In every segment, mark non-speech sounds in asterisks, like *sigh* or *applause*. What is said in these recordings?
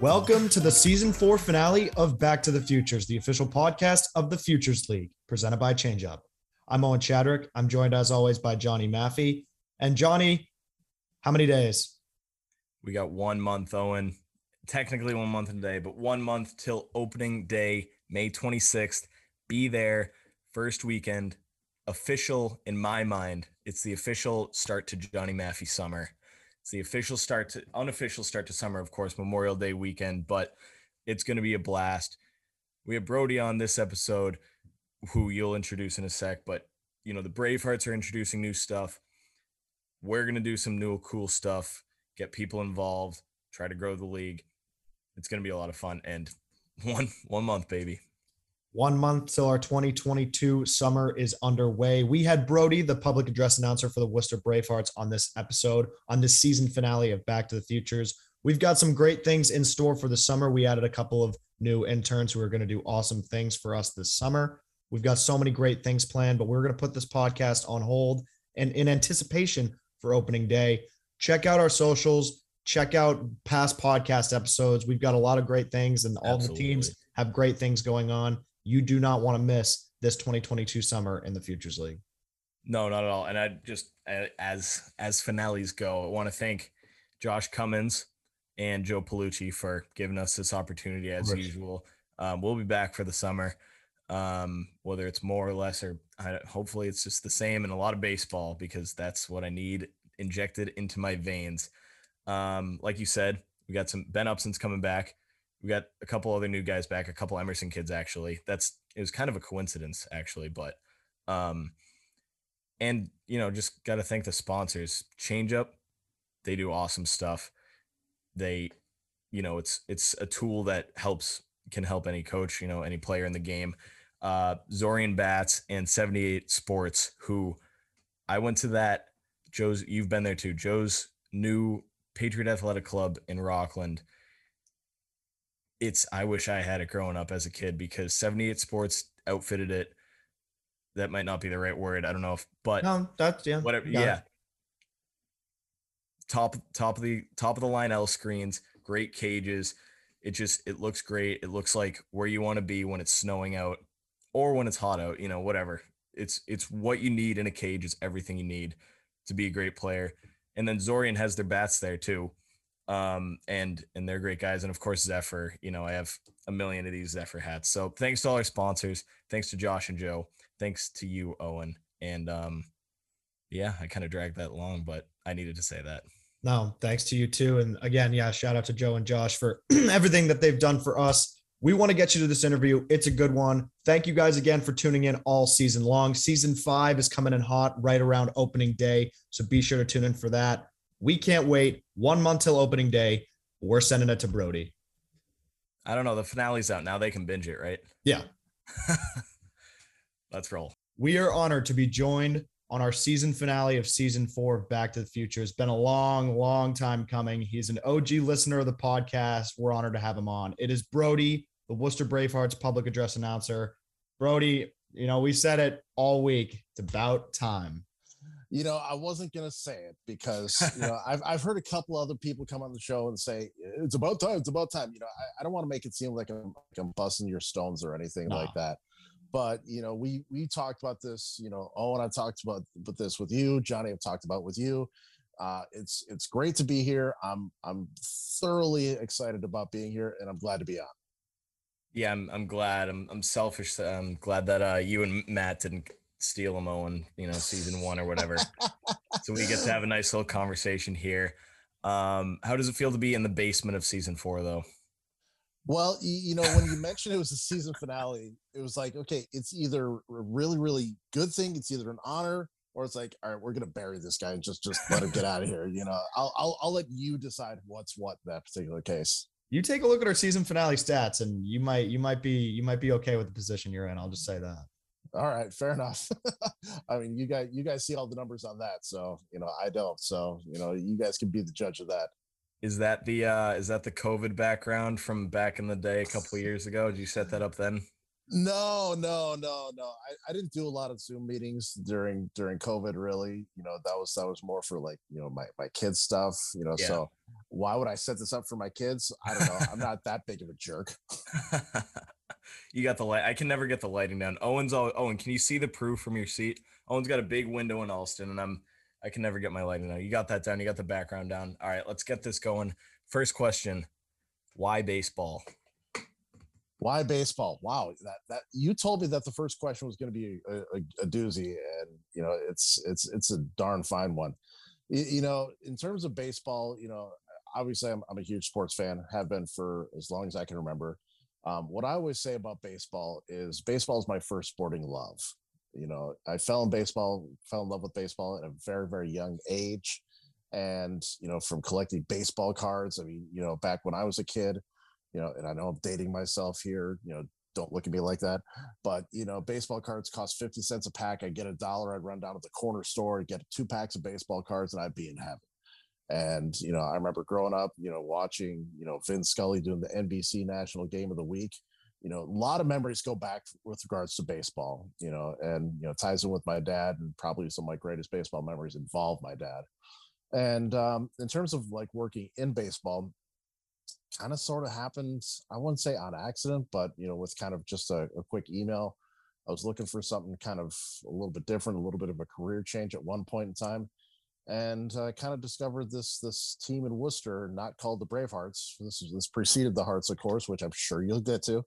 Welcome to the season four finale of Back to the Futures, the official podcast of the Futures League, presented by ChangeUp. I'm Owen Chadrick. I'm joined as always by Johnny Maffey. And Johnny, how many days? We got one month, Owen. Technically one month today, but one month till opening day, May 26th. Be there, first weekend. Official in my mind. It's the official start to Johnny Maffey summer. It's the official start to unofficial start to summer, of course, Memorial Day weekend, but it's going to be a blast. We have Brody on this episode, who you'll introduce in a sec, but you know, the Bravehearts are introducing new stuff. We're going to do some new cool stuff, get people involved, try to grow the league. It's going to be a lot of fun and *laughs* one one month, baby. One month till our 2022 summer is underway. We had Brody, the public address announcer for the Worcester Bravehearts, on this episode, on this season finale of Back to the Futures. We've got some great things in store for the summer. We added a couple of new interns who are going to do awesome things for us this summer. We've got so many great things planned, but we're going to put this podcast on hold and in anticipation for opening day. Check out our socials, check out past podcast episodes. We've got a lot of great things, and all Absolutely. the teams have great things going on you do not want to miss this 2022 summer in the Futures League. No, not at all. And I just as as finales go, I want to thank Josh Cummins and Joe Palucci for giving us this opportunity as usual. Um, we'll be back for the summer, um, whether it's more or less, or I, hopefully it's just the same and a lot of baseball because that's what I need injected into my veins. Um, like you said, we got some Ben Upson's coming back. We got a couple other new guys back, a couple Emerson kids actually. That's it was kind of a coincidence actually, but um and you know, just got to thank the sponsors. ChangeUp, they do awesome stuff. They you know, it's it's a tool that helps can help any coach, you know, any player in the game. Uh Zorian Bats and 78 Sports who I went to that Joe's you've been there too. Joe's new Patriot Athletic Club in Rockland it's I wish I had it growing up as a kid because 78 Sports outfitted it. That might not be the right word. I don't know if, but no, that's yeah, whatever. Yeah, it. top top of the top of the line L screens, great cages. It just it looks great. It looks like where you want to be when it's snowing out or when it's hot out. You know, whatever. It's it's what you need in a cage. It's everything you need to be a great player. And then Zorian has their bats there too um, and and they're great guys. And of course, Zephyr. You know, I have a million of these Zephyr hats. So thanks to all our sponsors. Thanks to Josh and Joe. Thanks to you, Owen. And um, yeah, I kind of dragged that long, but I needed to say that. No, thanks to you too. And again, yeah, shout out to Joe and Josh for *clears throat* everything that they've done for us. We want to get you to this interview. It's a good one. Thank you guys again for tuning in all season long. Season five is coming in hot right around opening day. So be sure to tune in for that. We can't wait. One month till opening day. We're sending it to Brody. I don't know. The finale's out now. They can binge it, right? Yeah. *laughs* Let's roll. We are honored to be joined on our season finale of season four of Back to the Future. It's been a long, long time coming. He's an OG listener of the podcast. We're honored to have him on. It is Brody, the Worcester Bravehearts public address announcer. Brody, you know, we said it all week. It's about time you know, I wasn't gonna say it because you know *laughs* I've I've heard a couple other people come on the show and say it's about time, it's about time. You know, I, I don't want to make it seem like I'm, like I'm busting your stones or anything no. like that. But you know, we we talked about this. You know, Owen, I talked about about this with you. Johnny, I've talked about with you. Uh, it's it's great to be here. I'm I'm thoroughly excited about being here, and I'm glad to be on. Yeah, I'm I'm glad. I'm I'm selfish. I'm glad that uh, you and Matt didn't steal a Owen, you know, season one or whatever. *laughs* so we get to have a nice little conversation here. Um, how does it feel to be in the basement of season four, though? Well, you know, when you mentioned it was a season finale, it was like, okay, it's either a really, really good thing, it's either an honor, or it's like, all right, we're gonna bury this guy and just just let him get out of here. You know, I'll I'll I'll let you decide what's what in that particular case. You take a look at our season finale stats, and you might you might be you might be okay with the position you're in. I'll just say that all right fair enough. *laughs* I mean you guys you guys see all the numbers on that so you know i don't so you know you guys can be the judge of that. Is that the uh is that the covid background from back in the day a couple years ago? Did you set that up then no no no no I, I didn't do a lot of zoom meetings during during covid really you know that was that was more for like you know my my kids stuff you know yeah. so Why would I set this up for my kids? I don't know. I'm not that big of a jerk. *laughs* you got the light. I can never get the lighting down. Owen's all Owen, can you see the proof from your seat? Owen's got a big window in Allston, and I'm I can never get my lighting down. You got that down. You got the background down. All right, let's get this going. First question: Why baseball? Why baseball? Wow, that that you told me that the first question was going to be a, a, a, doozy, and you know it's it's it's a darn fine one. You, you, know, in terms of baseball, you know, obviously I'm I'm a huge sports fan, have been for as long as I can remember. Um, what I always say about baseball is baseball is my first sporting love. You know, I fell in baseball, fell in love with baseball at a very very young age, and you know, from collecting baseball cards. I mean, you know, back when I was a kid you know, and I know I'm dating myself here, you know, don't look at me like that. But you know, baseball cards cost 50 cents a pack. I get a dollar, I'd run down to the corner store, get two packs of baseball cards, and I'd be in heaven. And you know, I remember growing up, you know, watching, you know, Vin Scully doing the NBC National Game of the Week. You know, a lot of memories go back with regards to baseball, you know, and you know, ties in with my dad, and probably some of my greatest baseball memories involve my dad. And um, in terms of like working in baseball, kind of sort of happened. I wouldn't say on accident, but you know, with kind of just a, a quick email. I was looking for something kind of a little bit different, a little bit of a career change at one point in time, and I kind of discovered this this team in Worcester, not called the Bravehearts. This is this preceded the Hearts, of course, which I'm sure you'll get to.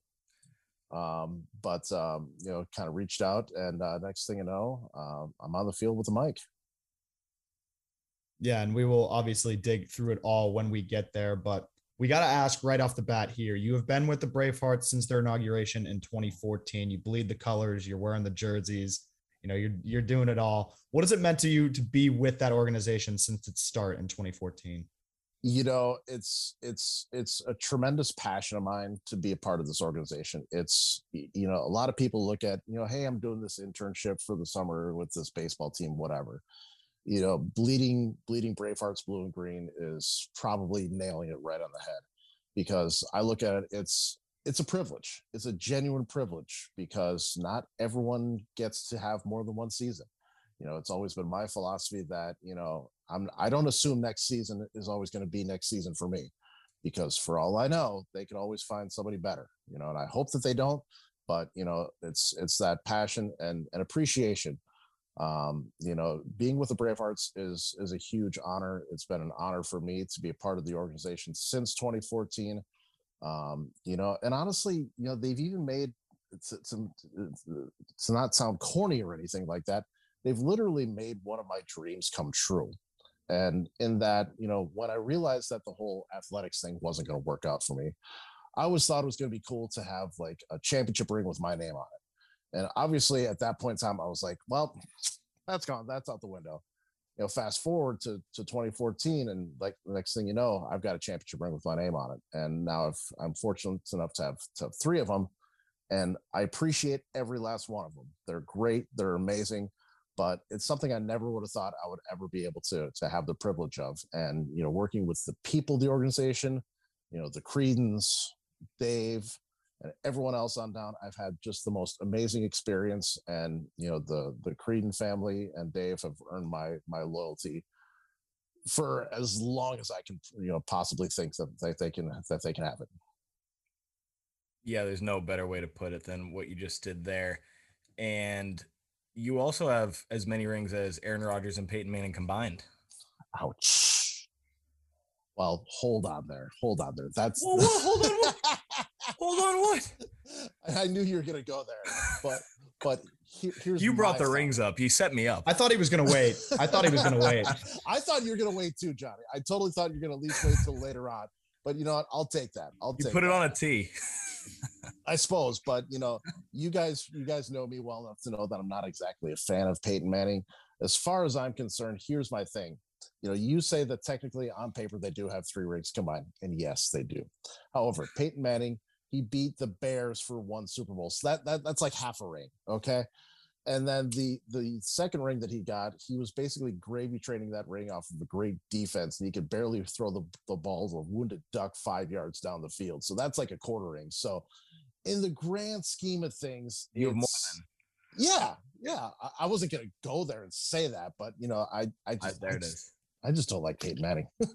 Um, but um, you know, kind of reached out, and uh, next thing you know, uh, I'm on the field with the mic. Yeah, and we will obviously dig through it all when we get there. But we got to ask right off the bat here. You have been with the Bravehearts since their inauguration in 2014. You bleed the colors, you're wearing the jerseys, you know, you're you're doing it all. What has it meant to you to be with that organization since its start in 2014? You know, it's it's it's a tremendous passion of mine to be a part of this organization. It's you know, a lot of people look at, you know, hey, I'm doing this internship for the summer with this baseball team whatever you know, bleeding bleeding Bravehearts blue and green is probably nailing it right on the head because I look at it, it's it's a privilege. It's a genuine privilege because not everyone gets to have more than one season. You know, it's always been my philosophy that, you know, I'm I don't assume next season is always going to be next season for me because for all I know, they can always find somebody better, you know, and I hope that they don't, but you know, it's it's that passion and, and appreciation um, you know, being with the Bravehearts is is a huge honor. It's been an honor for me to be a part of the organization since 2014. Um, you know, and honestly, you know, they've even made to, to, to not sound corny or anything like that. They've literally made one of my dreams come true. And in that, you know, when I realized that the whole athletics thing wasn't going to work out for me, I always thought it was going to be cool to have like a championship ring with my name on it. And obviously, at that point in time, I was like, well, that's gone. That's out the window. You know, fast forward to, to 2014, and like the next thing you know, I've got a championship ring with my name on it. And now I've, I'm fortunate enough to have, to have three of them. And I appreciate every last one of them. They're great, they're amazing, but it's something I never would have thought I would ever be able to, to have the privilege of. And, you know, working with the people, the organization, you know, the Creedens, Dave, and everyone else on down i've had just the most amazing experience. And you know the the creedon family and dave have earned my my loyalty for as long as i can you know possibly think that they, they can that they can have it. Yeah there's no better way to put it than what you just did there. And you also have as many rings as aaron rodgers and peyton manning combined. Ouch. Well hold on there hold on there. That's whoa, whoa, hold on *laughs* Hold on, what? *laughs* I knew you were gonna go there, but but here, here's you brought the rings up. You set me up. I thought he was gonna wait. I thought he was gonna wait. *laughs* I thought you were gonna wait too, Johnny. I totally thought you were gonna at least wait till later on. But you know what? I'll take that. I'll you take put it on a T. *laughs* I suppose, but you know, you guys, you guys know me well enough to know that I'm not exactly a fan of Peyton Manning. As far as I'm concerned, here's my thing. You know, you say that technically on paper they do have three rings combined, and yes, they do. However, Peyton Manning he beat the Bears for one Super Bowl. So that, that that's like half a ring. Okay. And then the the second ring that he got, he was basically gravy training that ring off of a great defense, and he could barely throw the, the ball to a wounded duck five yards down the field. So that's like a quarter ring. So in the grand scheme of things, you have more than yeah, yeah. I, I, wasn't gonna go there and say that, but you know, I I just, there I it just, is. I just don't like Peyton Manning. *laughs*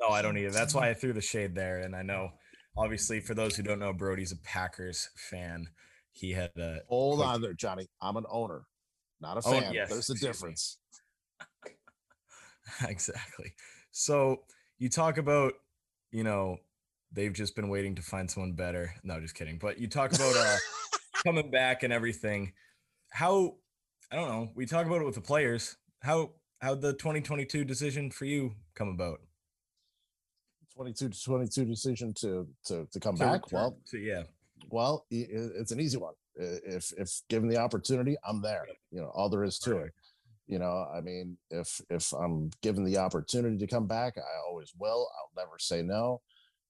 No, I don't either. That's why I threw the shade there. And I know, obviously, for those who don't know, Brody's a Packers fan. He had a hold quick... on there, Johnny. I'm an owner, not a fan. Oh, yes, There's a difference. *laughs* exactly. So you talk about, you know, they've just been waiting to find someone better. No, just kidding. But you talk about uh, *laughs* coming back and everything. How I don't know. We talk about it with the players. How how the 2022 decision for you come about? 22 to 22 decision to to to come to back. well, to, yeah. Well, it's an easy one. If if given the opportunity, I'm there. You know, all there is to it. You know, I mean, if if I'm given the opportunity to come back, I always will. I'll never say no.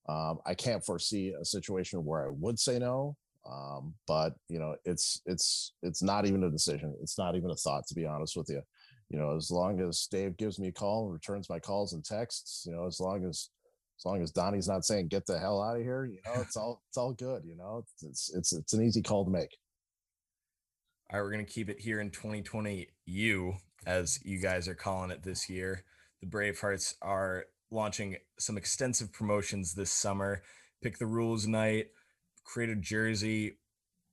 Um, I can't foresee a situation where I would say no. Um, but you know, it's it's it's not even a decision. It's not even a thought, to be honest with you. You know, as long as Dave gives me a call and returns my calls and texts, you know, as long as as long as Donnie's not saying get the hell out of here, you know, it's all it's all good. You know, it's it's it's, it's an easy call to make. All right, we're gonna keep it here in 2020. You, as you guys are calling it this year, the Bravehearts are launching some extensive promotions this summer. Pick the rules night, create a jersey.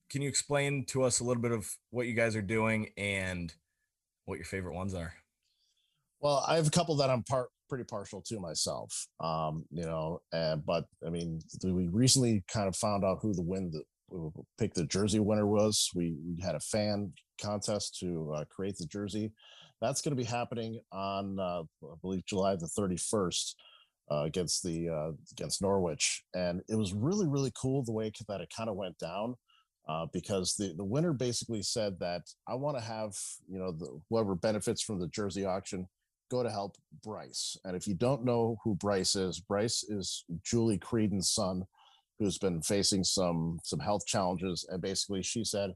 Can you explain to us a little bit of what you guys are doing and what your favorite ones are? Well, I have a couple that I'm part pretty partial to myself. Um, you know, and but I mean, we recently kind of found out who the win the pick the jersey winner was. We we had a fan contest to uh, create the jersey. That's going to be happening on uh, I believe July the 31st uh, against the uh, against Norwich, and it was really really cool the way that it kind of went down. Uh, because the, the winner basically said that I want to have you know the, whoever benefits from the jersey auction go to help Bryce. And if you don't know who Bryce is, Bryce is Julie Creedon's son, who's been facing some some health challenges. And basically, she said,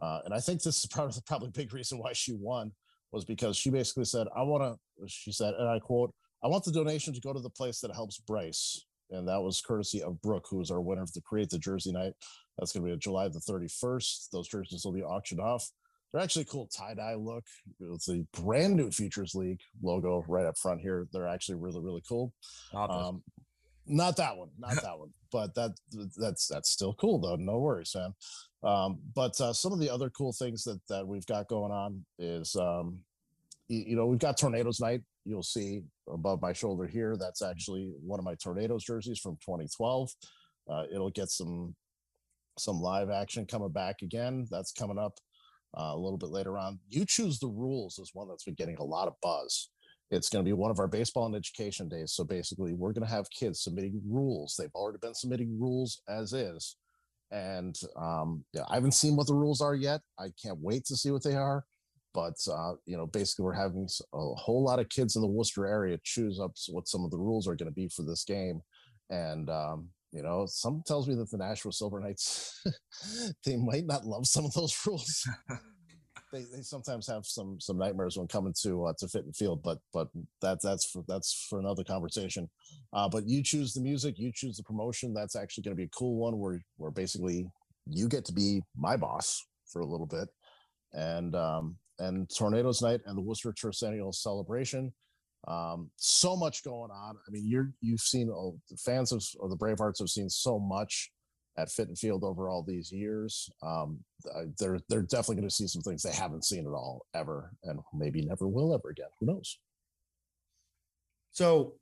uh, and I think this is *laughs* probably probably big reason why she won was because she basically said, "I want to," she said, and I quote, "I want the donation to go to the place that helps Bryce." And that was courtesy of Brooke, who is our winner of the Create the Jersey Night. That's going to be July the 31st. Those jerseys will be auctioned off. They're actually a cool tie dye look. It's a brand new Futures League logo right up front here. They're actually really, really cool. Um, not that one, not that one, but that that's that's still cool though. No worries, man. Um, but uh, some of the other cool things that that we've got going on is, um, you, you know, we've got Tornadoes Night. You'll see above my shoulder here. That's actually one of my Tornadoes jerseys from 2012. Uh, it'll get some some live action coming back again. That's coming up uh, a little bit later on. You choose the rules is one that's been getting a lot of buzz. It's going to be one of our baseball and education days. So basically, we're going to have kids submitting rules. They've already been submitting rules as is. And um, yeah, I haven't seen what the rules are yet. I can't wait to see what they are. But uh, you know, basically, we're having a whole lot of kids in the Worcester area choose up what some of the rules are going to be for this game, and um, you know, some tells me that the Nashua Silver Knights *laughs* they might not love some of those *laughs* rules. they, they sometimes have some some nightmares when coming to uh, to and Field, but but that that's for that's for another conversation. Uh, but you choose the music, you choose the promotion. That's actually going to be a cool one where where basically you get to be my boss for a little bit, and um, and Tornadoes Night and the Worcester Tercennial celebration um, so much going on. I mean, you're you've seen oh, fans of, of the Bravehearts have seen so much at Fitton Field over all these years. Um, they're they're definitely going to see some things they haven't seen at all ever, and maybe never will ever again. Who knows? So,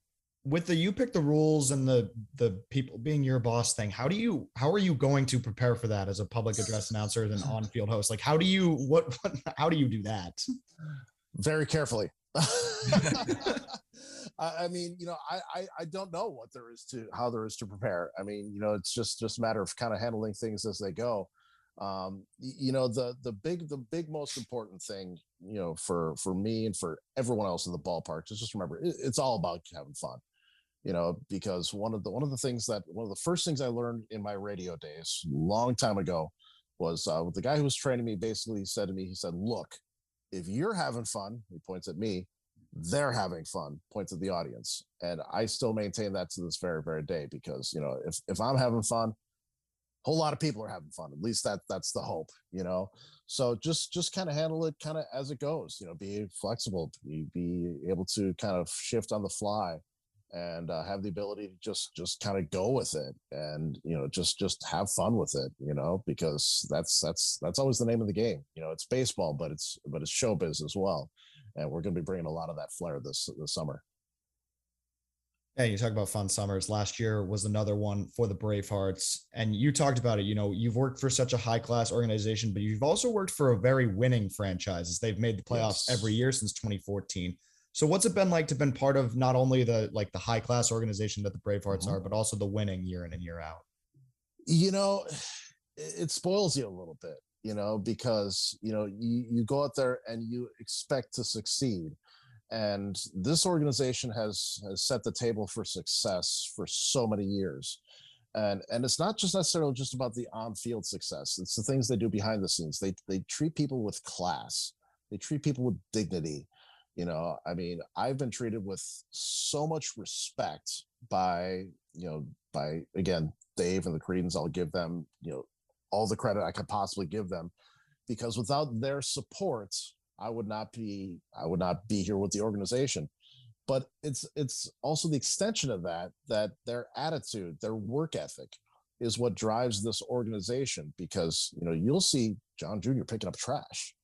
with the you pick the rules and the the people being your boss thing, how do you how are you going to prepare for that as a public address announcer and on field host? Like, how do you what, *laughs* what how do you do that? Very carefully. *laughs* I mean, you know, I, I, I don't know what there is to how there is to prepare. I mean, you know, it's just just a matter of kind of handling things as they go. Um, you know, the the big the big most important thing, you know, for for me and for everyone else in the ballpark is just remember it, it's all about having fun. You know, because one of the one of the things that one of the first things I learned in my radio days, long time ago, was uh, the guy who was training me basically said to me, he said, "Look, if you're having fun, he points at me, they're having fun, points at the audience. And I still maintain that to this very, very day because, you know, if, if I'm having fun, a whole lot of people are having fun. At least that that's the hope, you know. So just just kind of handle it kind of as it goes, you know, be flexible, be, be able to kind of shift on the fly and uh, have the ability to just just kind of go with it and you know just just have fun with it you know because that's that's that's always the name of the game you know it's baseball but it's but it's showbiz as well and we're going to be bringing a lot of that flair this this summer yeah, you talk about fun summers. Last year was another one for the Bravehearts. And you talked about it. You know, you've worked for such a high class organization, but you've also worked for a very winning franchise as they've made the playoffs yes. every year since 2014. So what's it been like to been part of not only the like the high class organization that the Bravehearts mm-hmm. are, but also the winning year in and year out? You know, it spoils you a little bit, you know, because you know, you, you go out there and you expect to succeed. And this organization has has set the table for success for so many years. And and it's not just necessarily just about the on-field success. It's the things they do behind the scenes. They they treat people with class. They treat people with dignity you know i mean i've been treated with so much respect by you know by again dave and the Creedons i'll give them you know all the credit i could possibly give them because without their support I would not be I would not be here with the organization. But it's it's also the extension of that that their attitude, their work ethic is what drives this organization because you know you'll see John Jr. picking up trash.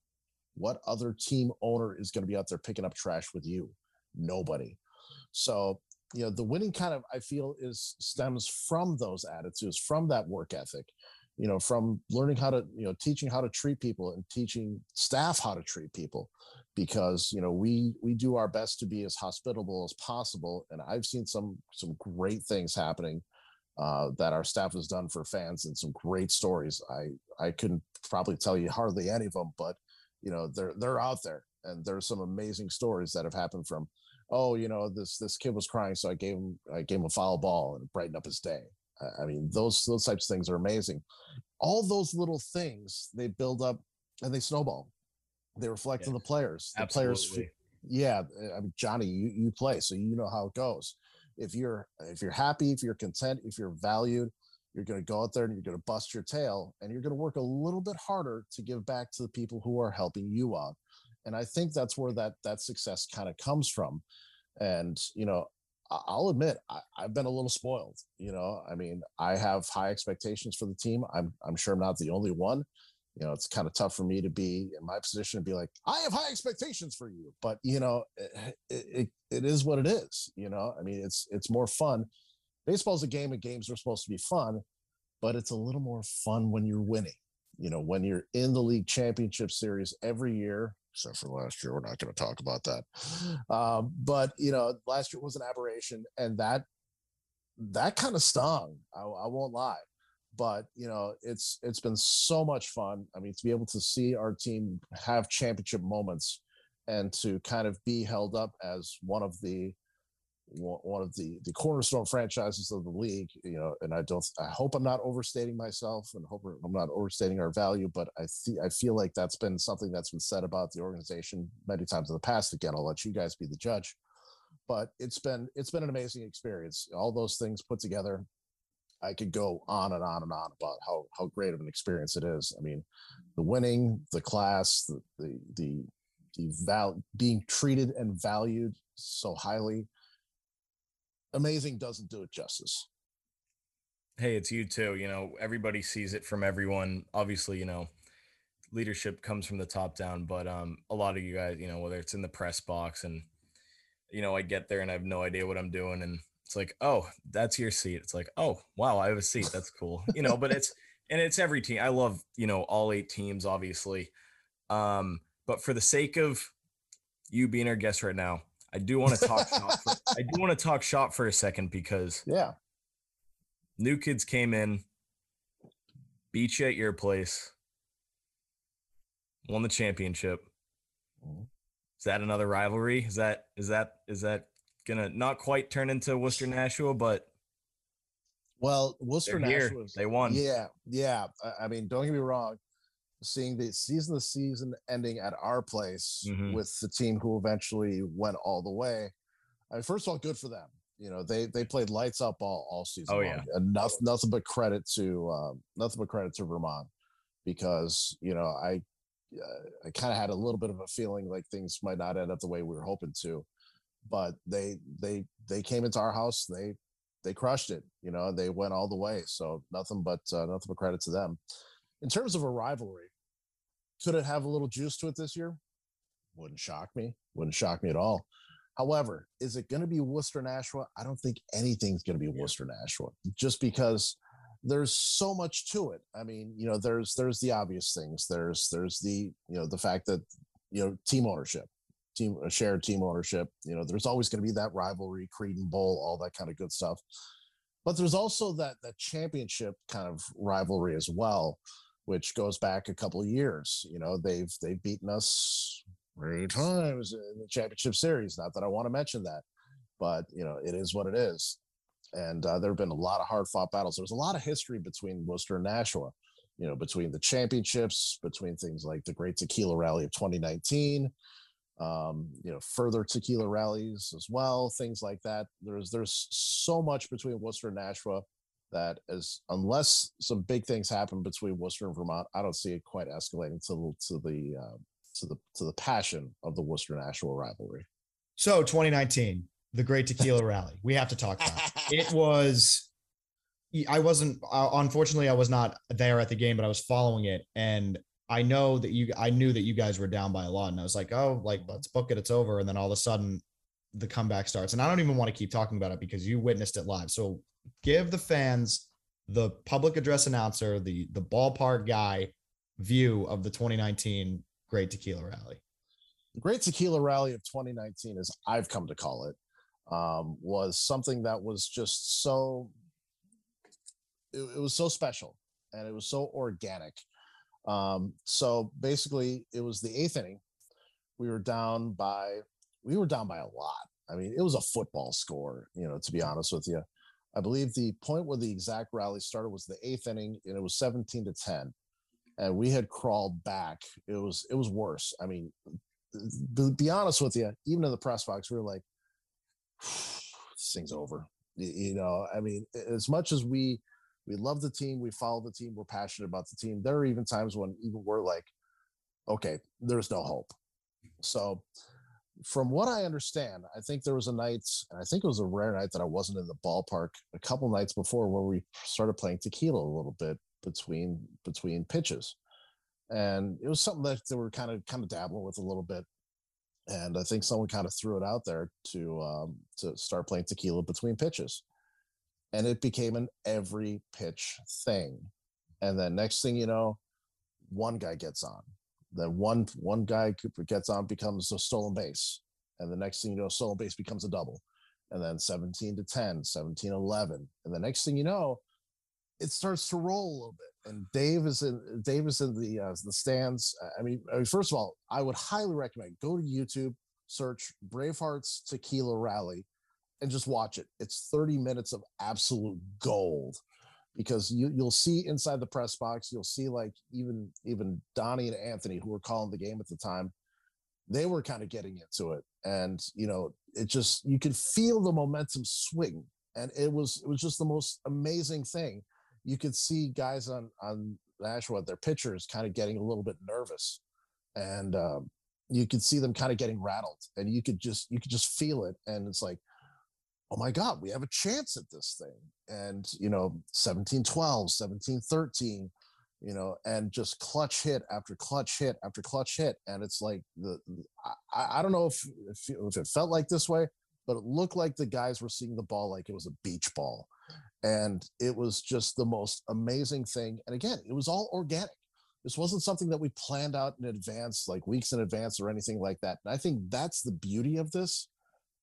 What other team owner is going to be out there picking up trash with you? Nobody. So you know the winning kind of I feel is stems from those attitudes, from that work ethic, you know from learning how to you know teaching how to treat people and teaching staff how to treat people because you know we we do our best to be as hospitable as possible and i've seen some some great things happening uh, that our staff has done for fans and some great stories i i couldn't probably tell you hardly any of them but you know they're they're out there and there's some amazing stories that have happened from oh you know this this kid was crying so i gave him i gave him a foul ball and brightened up his day I mean, those those types of things are amazing. All those little things they build up and they snowball. They reflect yeah. on the players. The Absolutely. players, yeah. Eh, I mean, Johnny, you, you play, so you know how it goes. If you're if you're happy, if you're content, if you're valued, you're going to go out there and you're going to bust your tail, and you're going to work a little bit harder to give back to the people who are helping you out. And I think that's where that that success kind of comes from. And you know, I'll admit I, have been a little spoiled. You know, I mean, I have high expectations for the team. I'm I'm sure I'm not the only one. You know, it's kind of tough for me to be in my position and be like, I have high expectations for you. But you know, it, it, it is what it is. You know, I mean, it's it's more fun. Baseball's a game, and games are supposed to be fun, but it's a little more fun when you're winning. You know, when you're in the league championship series every year, except for last year. We're not going to talk about that. Um, but you know, last year was an aberration, and that that kind of stung. I, I won't lie, but you know, it's it's been so much fun. I mean, to be able to see our team have championship moments and to kind of be held up as one of the one of the the cornerstone franchises of the league you know and i don't i hope i'm not overstating myself and hope i'm not overstating our value but i see i feel like that's been something that's been said about the organization many times in the past. Again i'll let you guys be the judge but it's been it's been an amazing experience. All those things put together i could go on and on and on about how how great of an experience it is. I mean the winning the class the the the, the val being treated and valued so highly amazing doesn't do it justice. Hey, it's you too. You know, everybody sees it from everyone. Obviously, you know, leadership comes from the top down, but um a lot of you guys, you know, whether it's in the press box and you know, I get there and I have no idea what I'm doing and it's like, "Oh, that's your seat." It's like, "Oh, wow, I have a seat. That's cool." You know, but it's *laughs* and it's every team. I love, you know, all eight teams obviously. Um but for the sake of you being our guest right now, I do want to talk shop. For, I do want to talk shop for a second because yeah, new kids came in, beat you at your place, won the championship. Mm-hmm. Is that another rivalry? Is that is that is that gonna not quite turn into Worcester Nashua, but well, Worcester Nashua, they won. Yeah, yeah. I mean, don't get me wrong seeing the season the season ending at our place mm-hmm. with the team who eventually went all the way. I mean, first of all, good for them. You know, they they played lights up all all season. Oh long. yeah, and nothing nothing but credit to um, nothing but credit to Vermont because you know I uh, I kind of had a little bit of a feeling like things might not end up the way we were hoping to. but they they they came into our house. They they crushed it. You know, they went all the way. So nothing but uh, nothing but credit to them. In terms of a rivalry, could it have a little juice to it this year? Wouldn't shock me. Wouldn't shock me at all. However, is it going to be Worcester Nashua? I don't think anything's going to be Worcester Nashua, just because there's so much to it. I mean, you know, there's there's the obvious things. There's there's the you know the fact that you know team ownership, team uh, shared team ownership. You know, there's always going to be that rivalry, Creedon Bowl, all that kind of good stuff. But there's also that that championship kind of rivalry as well, which goes back a couple of years. You know, they've they've beaten us three times in the championship series. Not that I want to mention that, but you know, it is what it is. And uh, there have been a lot of hard fought battles. There's a lot of history between Worcester and Nashua, you know, between the championships, between things like the Great Tequila Rally of 2019, um, you know, further tequila rallies as well, things like that. There's there's so much between Worcester and Nashua that as unless some big things happen between Worcester and Vermont, I don't see it quite escalating to to the uh, to the to the passion of the Worcester Nashua rivalry. So 2019, the Great Tequila Rally. We have to talk about. It *laughs* was. I wasn't. Uh, unfortunately, I was not there at the game, but I was following it, and I know that you. I knew that you guys were down by a lot, and I was like, "Oh, like let's book it. It's over." And then all of a sudden, the comeback starts, and I don't even want to keep talking about it because you witnessed it live. So give the fans the public address announcer, the the ballpark guy view of the 2019 Great Tequila Rally? The Great Tequila Rally of 2019, as I've come to call it, um, was something that was just so. It, it, was so special, and it was so organic. Um, so basically, it was the eighth inning. We were down by we were down by a lot. I mean, it was a football score. You know, to be honest with you, I believe the point where the exact rally started was the eighth inning, and it was 17 to 10 and we had crawled back. It was it was worse. I mean, to be honest with you, even in the press box, we were like, *sighs* "This thing's over." You know, I mean, as much as we we love the team, we follow the team, we're passionate about the team. There are even times when even we're like, "Okay, there's no hope." So, from what I understand, I think there was a night, I think it was a rare night that I wasn't in the ballpark a couple nights before where we started playing tequila a little bit between between pitches. And it was something that they were kind of kind of dabbling with a little bit. And i think someone kind of threw it out there to um, to start playing tequila between pitches. And it became an every pitch thing. And then next thing you know one guy gets on then one one guy gets on becomes a stolen base and the next thing you know stolen base becomes a double and then 17 to 10 17 11 and the next thing you know it starts to roll a little bit. And Dave is in Dave is in the uh, the stands. I mean, I mean, first of all, I would highly recommend go to YouTube, search Bravehearts Tequila Rally, and just watch it. It's 30 minutes of absolute gold because you you'll see inside the press box, you'll see like even even Donnie and Anthony who were calling the game at the time, they were kind of getting into it. And you know, it just you could feel the momentum swing. And it was it was just the most amazing thing you could see guys on on Nashua, their pitchers, kind of getting a little bit nervous, and um, you could see them kind of getting rattled, and you could just you could just feel it, and it's like, oh my God, we have a chance at this thing, and you know, 17 12, 17 13, you know, and just clutch hit after clutch hit after clutch hit, and it's like the I, I don't know if, if if it felt like this way, but it looked like the guys were seeing the ball like it was a beach ball. And it was just the most amazing thing. And again it was all organic. This wasn't something that we planned out in advance like weeks in advance or anything like that. And i think that's the beauty of this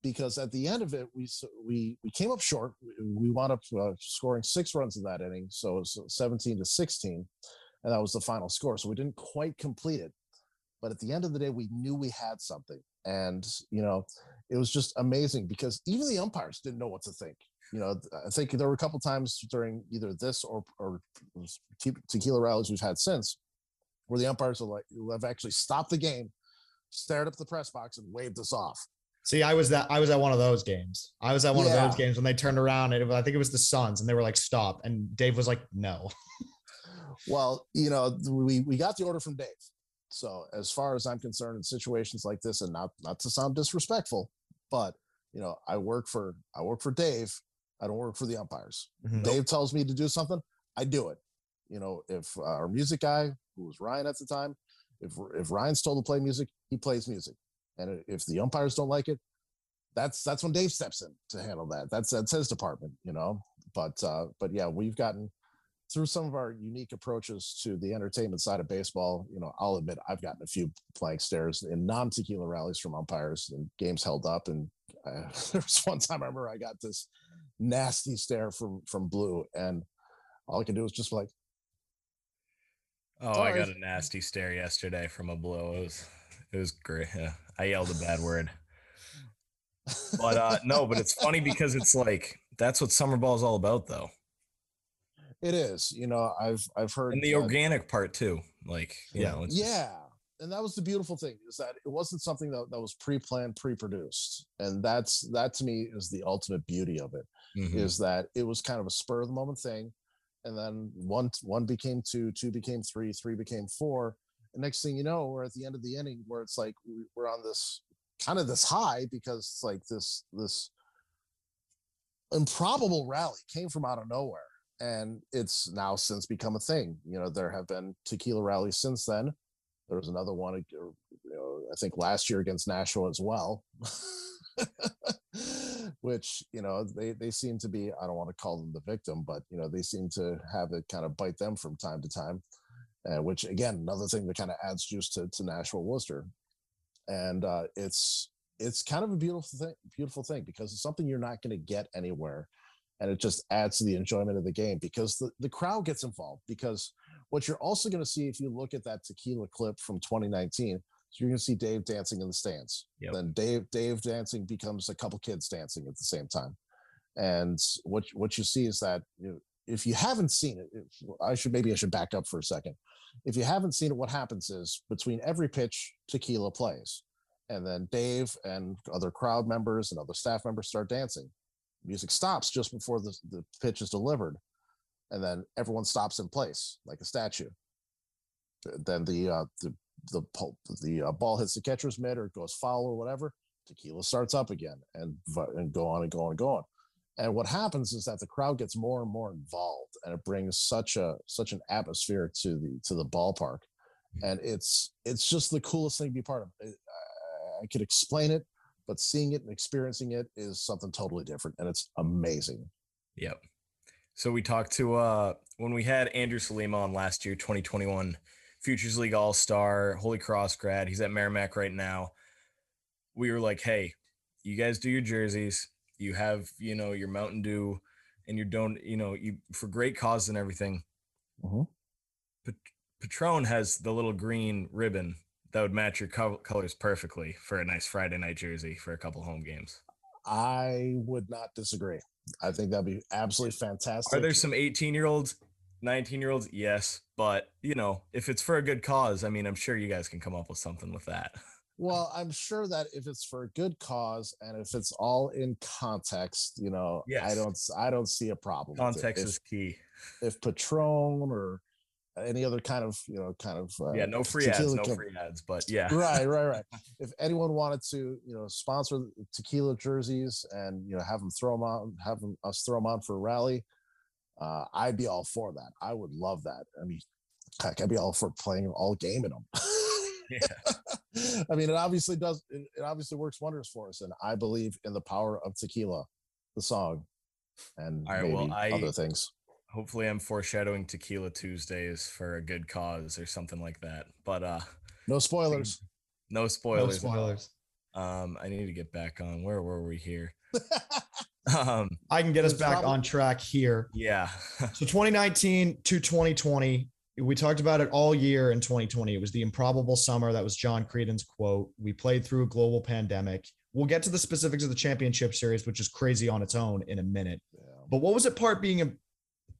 because at the end of it we we we came up short. We wound up uh, scoring six runs in that inning so it was 17 to 16 and that was the final score so we didn't quite complete it. But at the end of the day we knew we had something and you know it was just amazing because even the umpires didn't know what to think. You know, I think there were a couple times during either this or or tequila rallies we've had since, where the umpires like have actually stopped the game, stared up the press box, and waved us off. See, I was that I was at one of those games. I was at one yeah. of those games when they turned around and was, I think it was the Suns, and they were like, "Stop!" And Dave was like, "No." *laughs* well, you know, we we got the order from Dave. So as far as I'm concerned, in situations like this, and not not to sound disrespectful, but you know, I work for I work for Dave. I don't work for the umpires. Mhm. Dave tells me to do something, I do it. You know, if uh, our music guy, who was Ryan at the time, if if Ryan's told to play music, he plays music, and if the umpires don't like it, that's that's when Dave steps in to handle that. That's that's his department, you know. But uh, but yeah, we've gotten through some of our unique approaches to the entertainment side of baseball. You know, I'll admit I've gotten a few blank stares in non-tequila rallies from umpires and games held up. And uh, *laughs* there was one time I remember I got this nasty stare from from Blue, and all I could do was just like, Oh, I got a nasty stare yesterday from a Blue. It was it was great. Yeah, I yelled a bad word. But uh no, but it's funny because it's like that's what summer ball is all about though. it is. You know, I've I've heard And the organic part too. Like, you Yeah. know, it's just- yeah and that was the beautiful thing is that it wasn't something that, that was pre-planned pre-produced and that's that to me is the ultimate beauty of it mhm. is that it was kind of a spur of the moment thing and then one one became two two became three three became four and next thing you know we're at the end of the inning where it's like we- we're on this kind of this high because it's like this this improbable rally came from out of nowhere. And it's now since become a thing. You know there have been tequila rallies since then. There was another one you know i think last year against nashua as well. *laughs* Which you know they they seem to be i don't want to call them the victim but you know they seem to have it kind of bite them from time to time uh, which again another thing that kind of adds juice to, to nashua worcester. And uh, it's it's kind of a beautiful thing beautiful thing because it's something you're not going to get anywhere and it just adds to the enjoyment of the game because the, the crowd gets involved because what you're also going to see if you look at that tequila clip from 2019 so you're going to see dave dancing in the stands. Yep. then dave dave dancing becomes a couple kids dancing at the same time. And what what you see is that you know, if you haven't seen it i should maybe i should back up for a second. If you haven't seen it what happens is between every pitch tequila plays. And then dave and other crowd members and other staff members start dancing. Music stops just before the, the pitch is delivered. And then everyone stops in place like a statue. Then the uh the the, pul- the uh, ball hits the catcher's mitt or goes foul or whatever. Tequila starts up again and and go on and go on and go on and what happens is that the crowd gets more and more involved and it brings such a such an atmosphere to the to the ballpark and it's it's just the coolest thing to be part of I, could explain it but seeing it and experiencing it is something totally different and it's amazing Yep. So we talked to uh when we had Andrew Salima on last year, 2021 Futures League All Star, Holy Cross grad. He's at Merrimack right now. We were like, hey, you guys do your jerseys. You have, you know, your Mountain Dew and your don't, you know, you for great cause and everything. Mhm. Pat- Patron has the little green ribbon that would match your co- colors perfectly for a nice Friday night jersey for a couple home games. i would not disagree i think that'd be absolutely fantastic Are there some 18 year olds, 19 year olds? Yes. But, you know, if it's for a good cause, I mean, I'm sure you guys can come up with something with that. Well, I'm sure that if it's for a good cause and if it's all in context, you know, I don't I don't see a problem. Context If, is key. if Patron or any other kind of you know kind of uh, Yeah, no free ads, no com- free ads. But yeah. right, right, right. *laughs* If anyone wanted to, you know, sponsor tequila jerseys and you know have them throw them on, have them, us throw them on for a rally, uh, I'd be all for that. I would love that. I mean, heck, I'd be all for playing all game in them. *laughs* *laughs* I mean, it obviously does. It, it obviously works wonders for us, and I believe in the power of tequila, the song, and All right, maybe well, I- other things. Hopefully, I'm foreshadowing Tequila Tuesdays for a good cause or something like that. But uh No spoilers. no No spoilers. spoilers. Um, I need to get back on. Where were we here? *laughs* Um, I can get us back probably- on track here. yeah. So 2019 to 2020, we talked about it all year in 2020. It was the improbable summer. That was John Creedon's quote. We played through a global pandemic. We'll get to the specifics of the championship series, which is crazy on its own in a minute. Yeah. But what was it part being a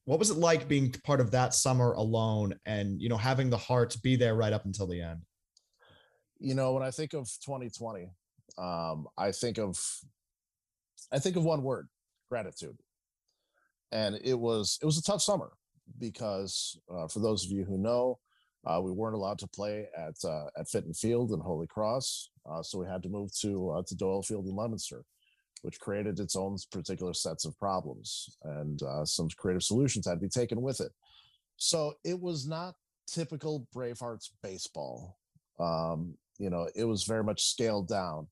what was it like being part of that summer alone and you know having the heart to be there right up until the end? you know when i think of 2020 um i think of i think of one word gratitude and it was it was a tough summer because uh, for those of you who know uh, we weren't allowed to play at uh, at Fitton Field in Holy Cross, uh, so we had to move to uh, to Doyle Field in Leominster, which created its own particular sets of problems and uh, some creative solutions had to be taken with it. So it was not typical Bravehearts baseball. Um, you know, it was very much scaled down.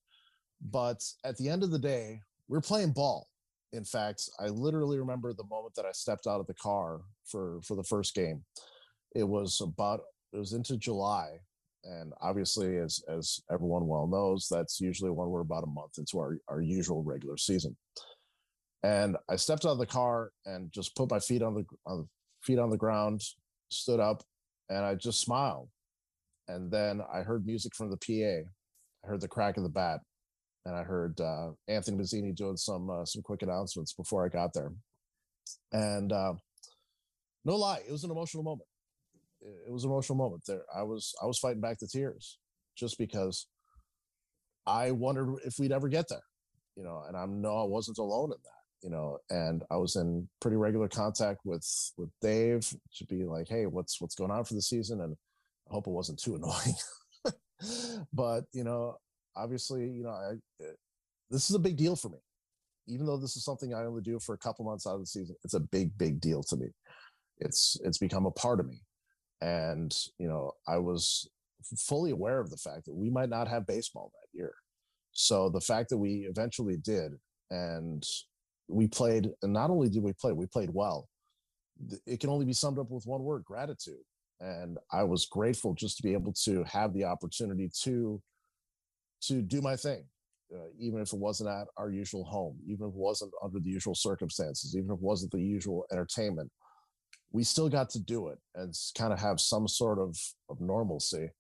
But at the end of the day, we're playing ball. In fact, I literally remember the moment that I stepped out of the car for for the first game. It was about it was into July, and obviously, as as everyone well knows, that's usually when we're about a month into our our usual regular season. And I stepped out of the car and just put my feet on the on feet on the ground, stood up, and I just smiled. And then I heard music from the PA. I heard the crack of the bat, and I heard uh, Anthony Mazzini doing some uh, some quick announcements before I got there. And uh, no lie, it was an emotional moment. It was an emotional moment. There, I was I was fighting back the tears just because I wondered if we'd ever get there, you know. And I know I wasn't alone in that you know, and I was in pretty regular contact with with Dave to be like, hey, what's what's going on for the season? And I hope it wasn't too *laughs* annoying. but you know, obviously, you know, I, eh, this is a big deal for me. Even though this is something I only do for a couple months out of the season, it's a big, big deal to me. It's it's become a part of me, and you know, I was fully aware of the fact that we might not have baseball that year. So the fact that we eventually did, and we played, and not only did we play, we played well. It can only be summed up with one word: gratitude. And I was grateful just to be able to have the opportunity to to do my thing, uh, even if it wasn't at our usual home, even if it wasn't under the usual circumstances, even if it wasn't the usual entertainment. We still got to do it and kind of have some sort of, of normalcy.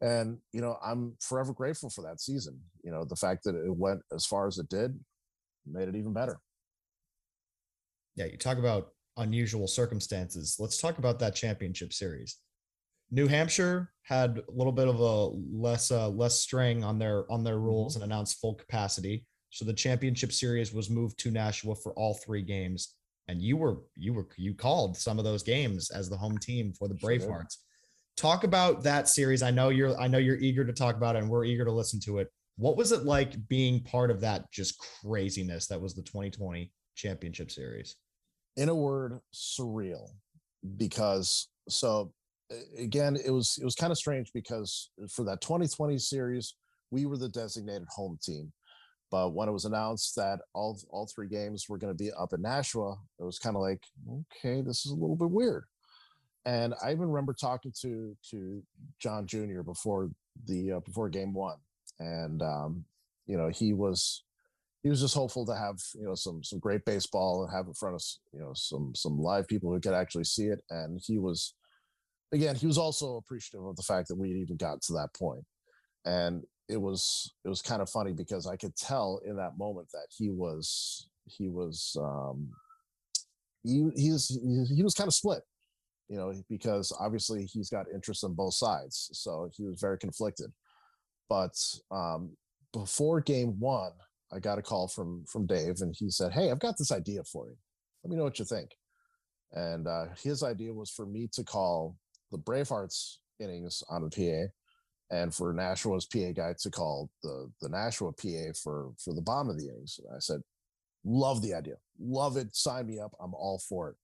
And, you know, I'm forever grateful for that season. You know, the fact that it went as far as it did, made it even better. Yeah, you talk about unusual circumstances. Let's talk about that championship series. New Hampshire had a little bit of a less uh, less string on their on their rules mm-hmm. and announced full capacity. So the championship series was moved to Nashua for all three games. And you were you were you called some of those games as the home team for the Bravehearts. Sure talk about that series. I know you're I know you're eager to talk about it and we're eager to listen to it. What was it like being part of that just craziness that was the 2020 championship series? In a word, surreal. Because so again, it was it was kind of strange because for that 2020 series, we were the designated home team. But when it was announced that all all three games were going to be up in Nashua, it was kind of like, okay, this is a little bit weird. And I even remember talking to to John Jr. before the uh, before game one, and um, you know he was he was just hopeful to have you know some some great baseball and have in front of you know some some live people who could actually see it and he was again he was also appreciative of the fact that we even got to that point. and it was it was kind of funny because i could tell in that moment that he was he was um he he was he was kind of split you know because obviously he's got interest on both sides so he was very conflicted but um, before game one, I got a call from from Dave, and he said, "Hey, I've got this idea for you. Let me know what you think." And uh, his idea was for me to call the Bravehearts innings on the PA, and for Nashua's PA guy to call the the Nashua PA for for the bottom of the innings. And I said, "Love the idea, love it. Sign me up. I'm all for it."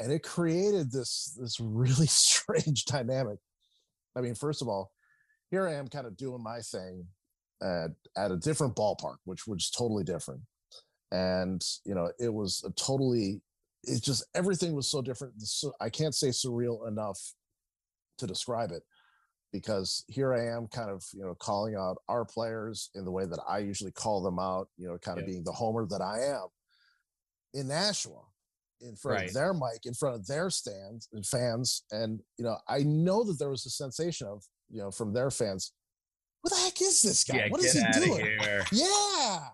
And it created this this really *laughs* strange dynamic. I mean, first of all, here I am kind of doing my thing at, at a different ballpark, which was totally different. And, you know, it was a totally, it just, everything was so different. So I can't say surreal enough to describe it because here I am kind of, you know, calling out our players in the way that I usually call them out, you know, kind of yeah. being the homer that I am in Nashua in front right. of their mic, in front of their stands and fans. And, you know, I know that there was a sensation of, you know, from their fans, what the heck is this guy? Yeah, what is he doing? Yeah.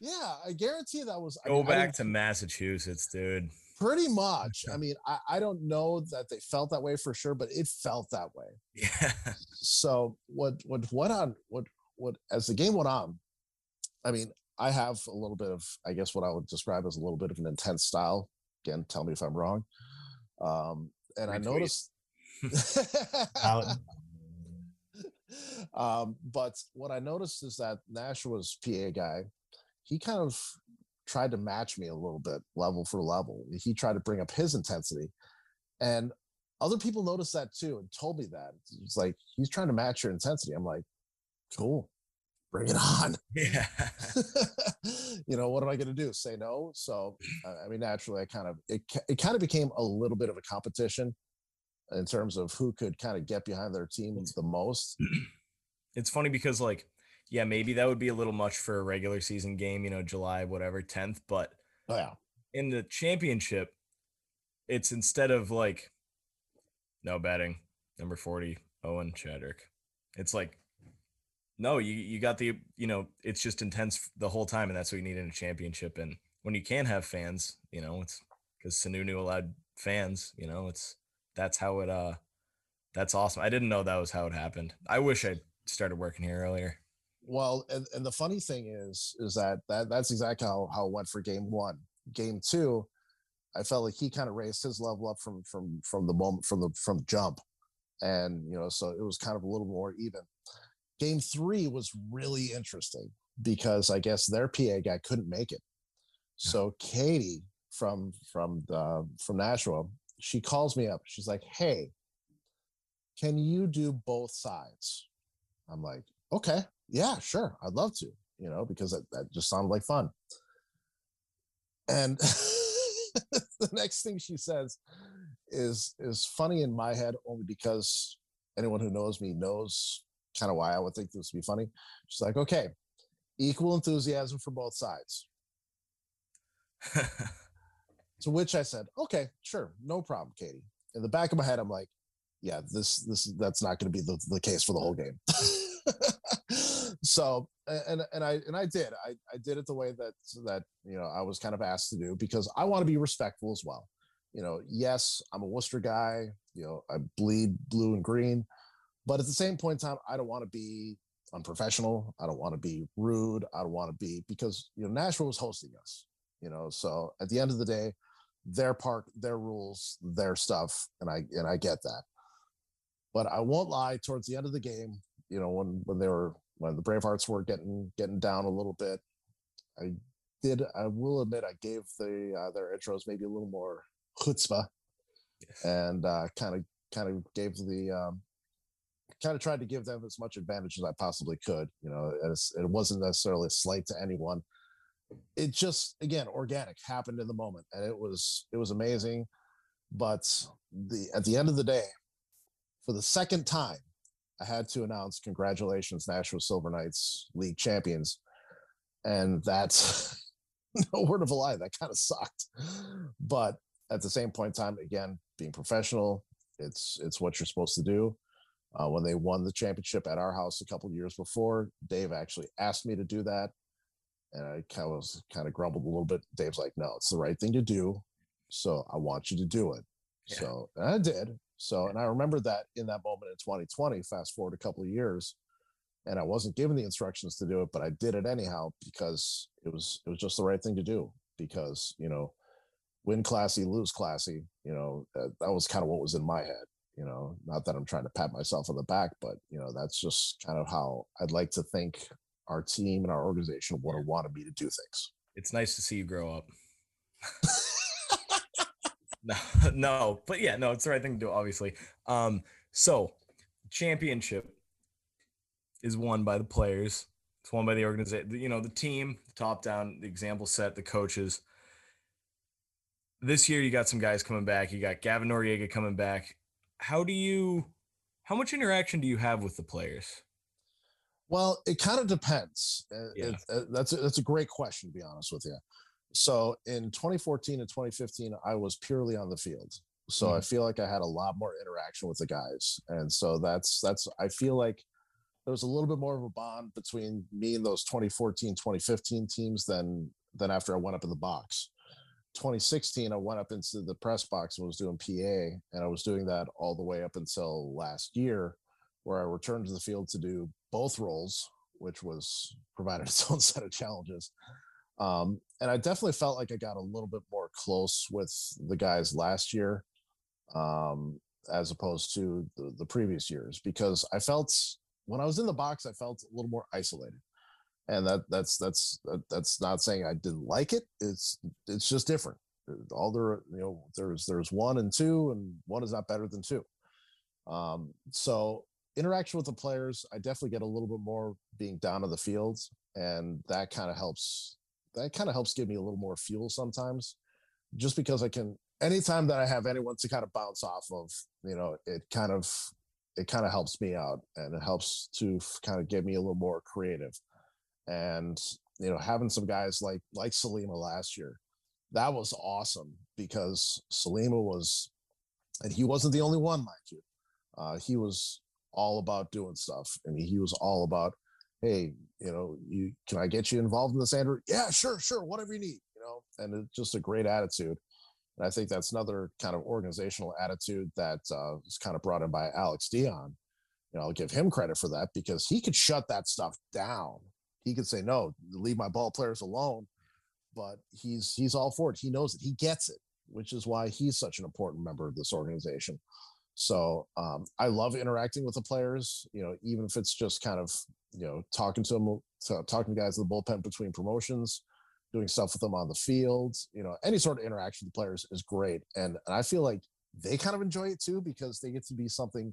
Yeah. I guarantee that was go I mean, back to Massachusetts, dude. Pretty much. I mean, I, I don't know that they felt that way for sure, but it felt that way. Yeah. *laughs* So what what what on what what as the game went on, I mean, I have a little bit of, I guess what I would describe as a little bit of an intense style. Again, tell me if I'm wrong. Um, and Retweet. I noticed *laughs* *laughs* um, but what I noticed is that Nashua's PA guy, he kind of tried to match me a little bit, level for level. He tried to bring up his intensity, and other people noticed that too and told me that. It's like he's trying to match your intensity. I'm like, cool, bring it on. *laughs* Yeah. *laughs* you know, what am I going to do? Say no? So, I mean, naturally, I kind of it it kind of became a little bit of a competition in terms of who could kind of get behind their team mm. the most. *clears throat* It's funny because like yeah, maybe that would be a little much for a regular season game, you know, July whatever 10th, but oh, yeah. In the championship, it's instead of like no betting, number 40, Owen Chadrick. It's like no, you you got the you know, it's just intense the whole time and that's what you need in a championship and when you can have fans, you know, it's cuz Sununu allowed fans, you know, it's that's how it uh that's awesome. I didn't know that was how it happened. I wish I started working here earlier. Well, and, and the funny thing is, is that, that that's exactly how, how it went for game one. Game two, I felt like he kind of raised his level up from from from the moment from the from jump, and you know, so it was kind of a little more even. Game three was really interesting because I guess their PA guy couldn't make it, so Katie from from the from Nashua, she calls me up. She's like, "Hey, can you do both sides?" I'm like, "Okay, yeah, sure, I'd love to." You know, because that, that just sounded like fun. And *laughs* the next thing she says is is funny in my head only because anyone who knows me knows kind of why I would think this would be funny. She's like, "Okay, equal enthusiasm for both sides." *laughs* to which I said, "Okay, sure, no problem, Katie." In the back of my head, I'm like, "Yeah, this this that's not going to be the, the case for the whole game." *laughs* so and and I and I did I I did it the way that that you know I was kind of asked to do because I want to be respectful as well. You know, yes, I'm a Worcester guy. You know, I bleed blue and green, but at the same point in time, I don't want to be unprofessional. I don't want to be rude. I don't want to be because you know Nashua was hosting us. You know, so at the end of the day, their park, their rules, their stuff, and I and I get that. But I won't lie. Towards the end of the game, you know, when when they were when the Bravehearts were getting getting down a little bit, I did. I will admit, I gave the uh, their intros maybe a little more chutzpah, and kind of kind of gave the um, kind of tried to give them as much advantage as I possibly could. You know, it wasn't necessarily a slight to anyone. It just again organic happened in the moment, and it was it was amazing. But the at the end of the day, for the second time, I had to announce congratulations, Nashua Silver Knights league champions. And that's *laughs* no word of a lie. That kind of sucked. But at the same point in time, again, being professional, it's it's what you're supposed to do. Uh, when they won the championship at our house a couple years before, Dave actually asked me to do that, and I kind of was kind of grumbled a little bit. Dave's like, "No, it's the right thing to do, so I want you to do it." Yeah. So I did, so, and I remember that in that moment in 2020, fast forward a couple of years, and I wasn't given the instructions to do it, but I did it anyhow because it was it was just the right thing to do. Because you know, win classy, lose classy. You know, that, that was kind of what was in my head. You know, not that I'm trying to pat myself on the back, but you know, that's just kind of how I'd like to think our team and our organization would have wanted me to do things. It's nice to see you grow up. *laughs* no, *laughs* no, but yeah, no, it's the right thing to do, obviously. Um, so championship is won by the players. It's won by the organization, you know, the team, top down, the example set, the coaches. This year, you got some guys coming back. You got Gavin Noriega coming back. How do you, how much interaction do you have with the players? Well, it kind of depends. Uh, yeah. It, it, uh, that's a, that's a great question, to be honest with you. So in 2014 and 2015, I was purely on the field. So mm-hmm. I feel like I had a lot more interaction with the guys. And so that's, that's, I feel like there was a little bit more of a bond between me and those 2014, 2015 teams than, than after I went up in the box. 2016, I went up into the press box and was doing PA, and I was doing that all the way up until last year, where I returned to the field to do both roles, which was provided its *laughs* own set of challenges. Um, and I definitely felt like I got a little bit more close with the guys last year, um, as opposed to the, the previous years, because I felt when I was in the box, I felt a little more isolated. and that that's that's that's not saying I didn't like it. It's it's just different. All there, you know, there's there's one and two, and one is not better than two. Um, so interaction with the players, I definitely get a little bit more being down on the fields, and that kind of helps. That kind of helps give me a little more fuel sometimes, just because I can. Anytime that I have anyone to kind of bounce off of, you know, it kind of it kind of helps me out, and it helps to kind of get me a little more creative and you know having some guys like like Salima last year, that was awesome because Salima was, and he wasn't the only one, mind you. Uh, he was all about doing stuff, I and he was all about, hey, you know, you can I get you involved in this, Andrew? Yeah, sure, sure, whatever you need, you know, and it's just a great attitude. And I think that's another kind of organizational attitude that uh, was kind of brought in by Alex Dion. You know, I'll give him credit for that because he could shut that stuff down he could say no, leave my ball players alone. But he's he's all for it. He knows it. He gets it, which is why he's such an important member of this organization. So um, I love interacting with the players. You know, even if it's just kind of you know talking to them, talking to guys in the bullpen between promotions, doing stuff with them on the field. You know, any sort of interaction with the players is great, and, and I feel like they kind of enjoy it too because they get to be something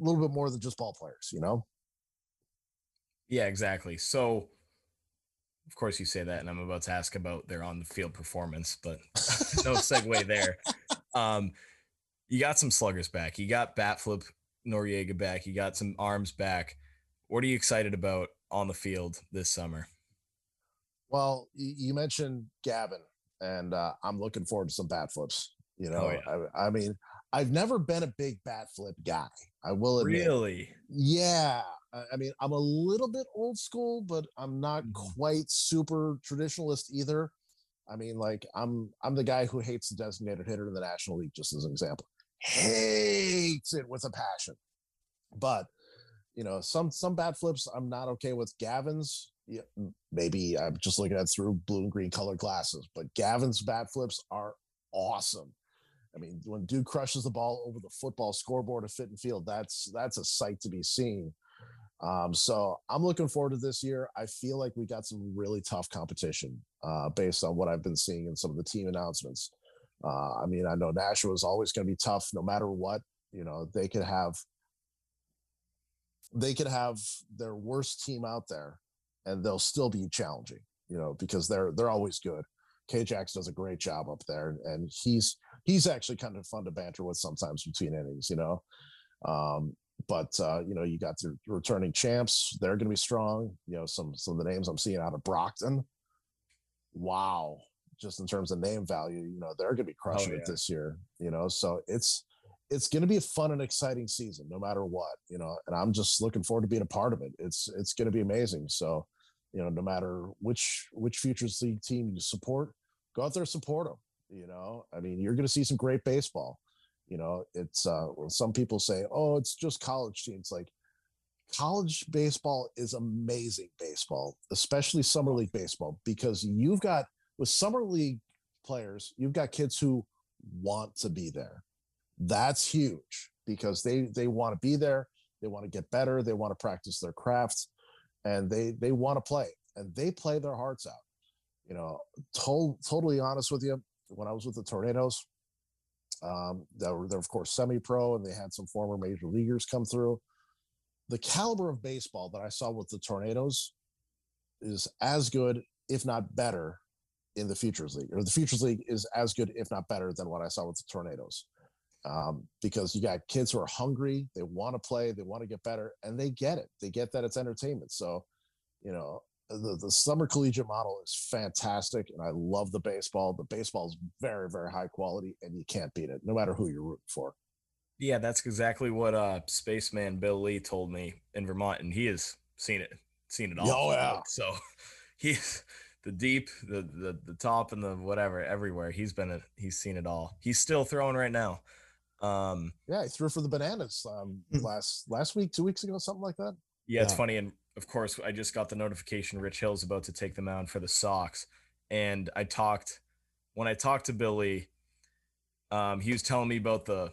a little bit more than just ball players. You know. Yeah, exactly. So, of course, you say that, and I'm about to ask about their on the field performance, but *laughs* no segue there. *laughs* Um, you got some sluggers back. You got Batflip Noriega back. You got some arms back. What are you excited about on the field this summer? Well, you mentioned Gavin, and uh, I'm looking forward to some bat flips. You oh, know, oh, yeah. I, I, mean, I've never been a big bat flip guy. I will admit. Really? Yeah, I mean, I'm a little bit old school, but I'm not mm-hmm. quite super traditionalist either. I mean, like I'm I'm the guy who hates the designated hitter in the National League, just as an example. Hates it with a passion. But you know, some some bad flips I'm not okay with. Gavin's, yeah, maybe I'm just looking at through blue and green colored glasses, but Gavin's bad flips are awesome. I mean, when dude crushes the ball over the football scoreboard of Fitton Field, that's that's a sight to be seen. Um, so I'm looking forward to this year. I feel like we got some really tough competition uh, based on what I've been seeing in some of the team announcements. Uh, I mean, I know Nashua is always going to be tough no matter what. You know, they could have they could have their worst team out there, and they'll still be challenging. You know, because they're they're always good. K-Jax does a great job up there, and he's he's actually kind of fun to banter with sometimes between innings. You know, um, but uh, you know, you got the returning champs; they're going to be strong. You know, some some of the names I'm seeing out of Brockton. Wow, just in terms of name value, you know, they're going to be oh, crushing oh, yeah. it this year. You know, so it's it's going to be a fun and exciting season, no matter what. You know, and I'm just looking forward to being a part of it. It's it's going to be amazing. So, you know, no matter which which futures league team you support, go out there support them. You know, I mean, you're going to see some great baseball. You know, it's uh, when some people say, "Oh, it's just college teams." Like college baseball is amazing baseball, especially summer league baseball, because you've got with summer league players, you've got kids who want to be there. That's huge because they they want to be there, they want to get better, they want to practice their crafts, and they they want to play and they play their hearts out. You know, to- totally honest with you, when I was with the Tornadoes, um, that were they're of course semi-pro, and they had some former major leaguers come through. The caliber of baseball that I saw with the Tornadoes is as good, if not better, in the Futures League. Or the Futures League is as good, if not better, than what I saw with the Tornadoes. Um, because you got kids who are hungry, they want to play, they want to get better, and they get it. They get that it's entertainment. So, you know, the, the summer collegiate model is fantastic and I love the baseball. The baseball is very, very high quality and you can't beat it no matter who you're rooting for. Yeah, that's exactly what uh spaceman Bill Lee told me in Vermont, and he has seen it, seen it all. Oh yeah. So *laughs* he's the deep, the the the top, and the whatever everywhere. He's been a, he's seen it all. He's still throwing right now. Um yeah, he threw for the bananas um hmm. last last week, two weeks ago, something like that. Yeah, yeah, it's funny. And of course, I just got the notification Rich Hill's about to take the mound for the Sox. And I talked, when I talked to Billy, um, he was telling me about the,